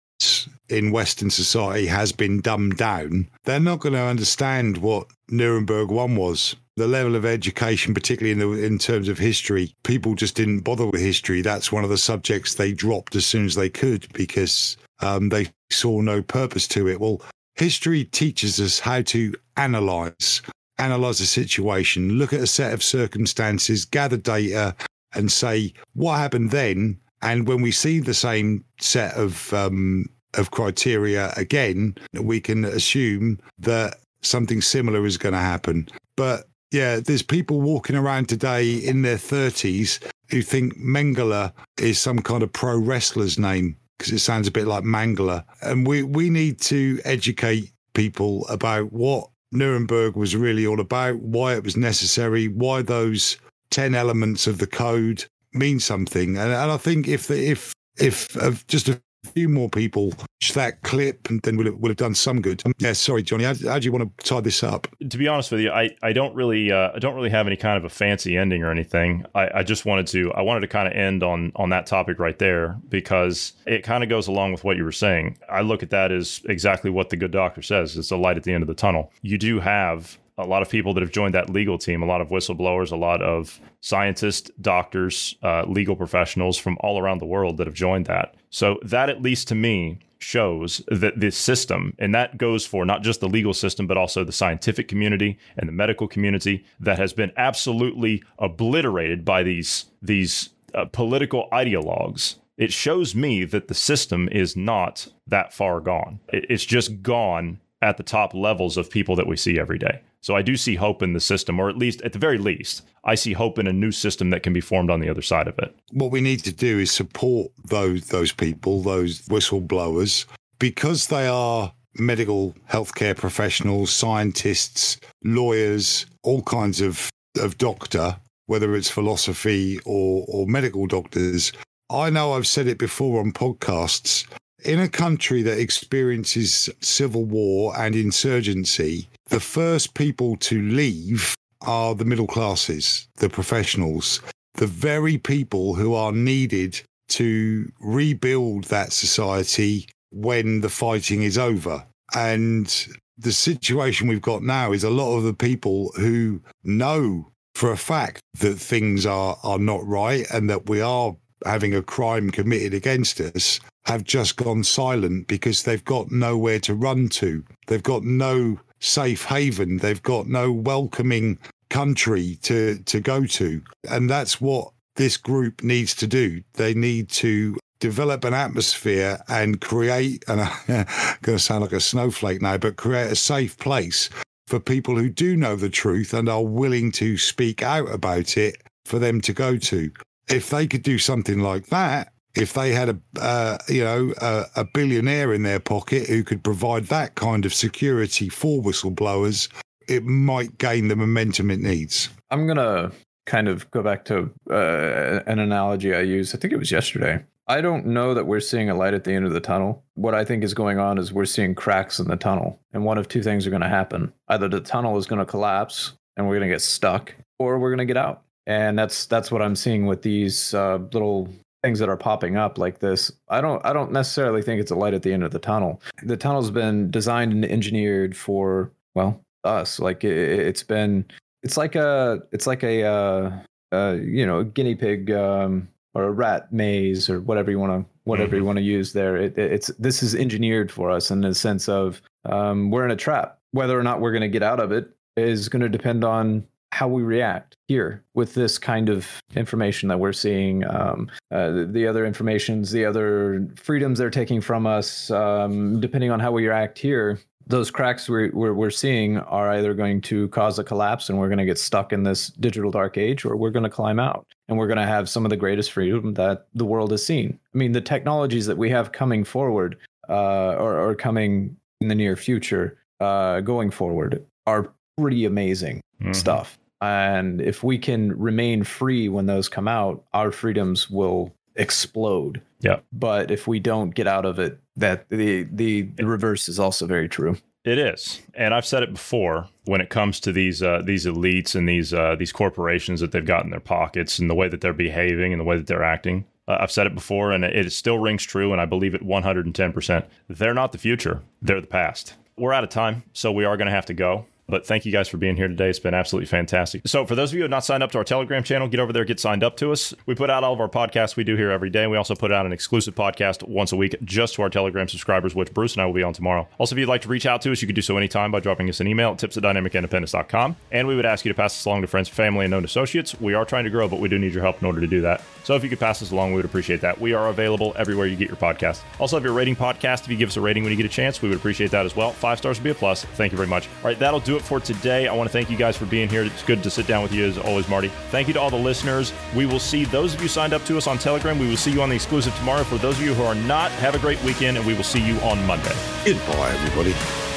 in Western society has been dumbed down. They're not going to understand what Nuremberg One was. The level of education, particularly in the in terms of history, people just didn't bother with history. That's one of the subjects they dropped as soon as they could because um, they saw no purpose to it. Well, history teaches us how to analyze analyze a situation, look at a set of circumstances, gather data, and say what happened then. And when we see the same set of um, of criteria again, we can assume that something similar is going to happen. But yeah, there's people walking around today in their 30s who think Mengele is some kind of pro wrestler's name because it sounds a bit like Mangler. And we, we need to educate people about what Nuremberg was really all about, why it was necessary, why those 10 elements of the code mean something. And, and I think if the, if if uh, just a few more people watch that clip, and then we'll have, we'll have done some good. Yeah, sorry, Johnny. How, how, do you want to tie this up? To be honest with you, I, I don't really uh, I don't really have any kind of a fancy ending or anything. I, I just wanted to I wanted to kind of end on on that topic right there because it kind of goes along with what you were saying. I look at that as exactly what the good doctor says. It's a light at the end of the tunnel. You do have a lot of people that have joined that legal team, a lot of whistleblowers, a lot of scientists, doctors, uh, legal professionals from all around the world that have joined that. So that, at least to me, shows that this system, and that goes for not just the legal system, but also the scientific community and the medical community that has been absolutely obliterated by these these uh, political ideologues. It shows me that the system is not that far gone. It's just gone at the top levels of people that we see every day. So I do see hope in the system, or at least at the very least, I see hope in a new system that can be formed on the other side of it. What we need to do is support those those people, those whistleblowers, because they are medical healthcare professionals, scientists, lawyers, all kinds of, of doctor, whether it's philosophy or, or medical doctors. I know I've said it before on podcasts. In a country that experiences civil war and insurgency, the first people to leave are the middle classes, the professionals, the very people who are needed to rebuild that society when the fighting is over. And the situation we've got now is a lot of the people who know for a fact that things are, are not right and that we are having a crime committed against us have just gone silent because they've got nowhere to run to. They've got no safe haven. They've got no welcoming country to to go to, and that's what this group needs to do. They need to develop an atmosphere and create. And I'm going to sound like a snowflake now, but create a safe place for people who do know the truth and are willing to speak out about it for them to go to. If they could do something like that, if they had a uh, you know a, a, billionaire in their pocket who could provide that kind of security for whistleblowers, it might gain the momentum it needs. I'm gonna kind of go back to uh, an analogy I used. I think it was yesterday. I don't know that we're seeing a light at the end of the tunnel. What I think is going on is we're seeing cracks in the tunnel, and one of two things are going to happen: either the tunnel is going to collapse and we're going to get stuck, or we're going to get out. And that's that's what I'm seeing with these uh, little things that are popping up like this i don't i don't necessarily think it's a light at the end of the tunnel. The tunnel's been designed and engineered for well us. Like it, has been it's like a it's like a uh, uh you know a guinea pig um or a rat maze or whatever you want to whatever mm-hmm. you want to use there. It, it's this is engineered for us in the sense of um, we're in a trap. Whether or not we're going to get out of it is going to depend on how we react here with this kind of information that we're seeing, um, uh, the, the, other informations, the other freedoms they're taking from us, um, depending on how we react here. Those cracks we're, we're, we're, seeing are either going to cause a collapse and we're going to get stuck in this digital dark age, or we're going to climb out and we're going to have some of the greatest freedom that the world has seen. I mean, the technologies that we have coming forward uh, or, or coming in the near future, uh, going forward, are pretty amazing mm-hmm. stuff. And if we can remain free when those come out, our freedoms will explode. Yeah. But if we don't get out of it, that the the, the reverse is also very true. It is, and I've said it before. When it comes to these uh, these elites and these uh, these corporations that they've got in their pockets and the way that they're behaving and the way that they're acting, uh, I've said it before, and it still rings true, and I believe it 110. percent They're not the future; they're the past. We're out of time, so we are going to have to go. But thank you guys for being here today. It's been absolutely fantastic. So, for those of you who have not signed up to our Telegram channel, get over there, get signed up to us. We put out all of our podcasts we do here every day. We also put out an exclusive podcast once a week just to our Telegram subscribers, which Bruce and I will be on tomorrow. Also, if you'd like to reach out to us, you can do so anytime by dropping us an email at tips at dynamicindependence.com. And we would ask you to pass this along to friends, family, and known associates. We are trying to grow, but we do need your help in order to do that. So, if you could pass this along, we would appreciate that. We are available everywhere you get your podcast. Also, if you're rating podcast, if you give us a rating when you get a chance, we would appreciate that as well. Five stars would be a plus. Thank you very much. All right, that'll it for today. I want to thank you guys for being here. It's good to sit down with you as always, Marty. Thank you to all the listeners. We will see those of you signed up to us on Telegram. We will see you on the exclusive tomorrow. For those of you who are not, have a great weekend, and we will see you on Monday. Goodbye, everybody.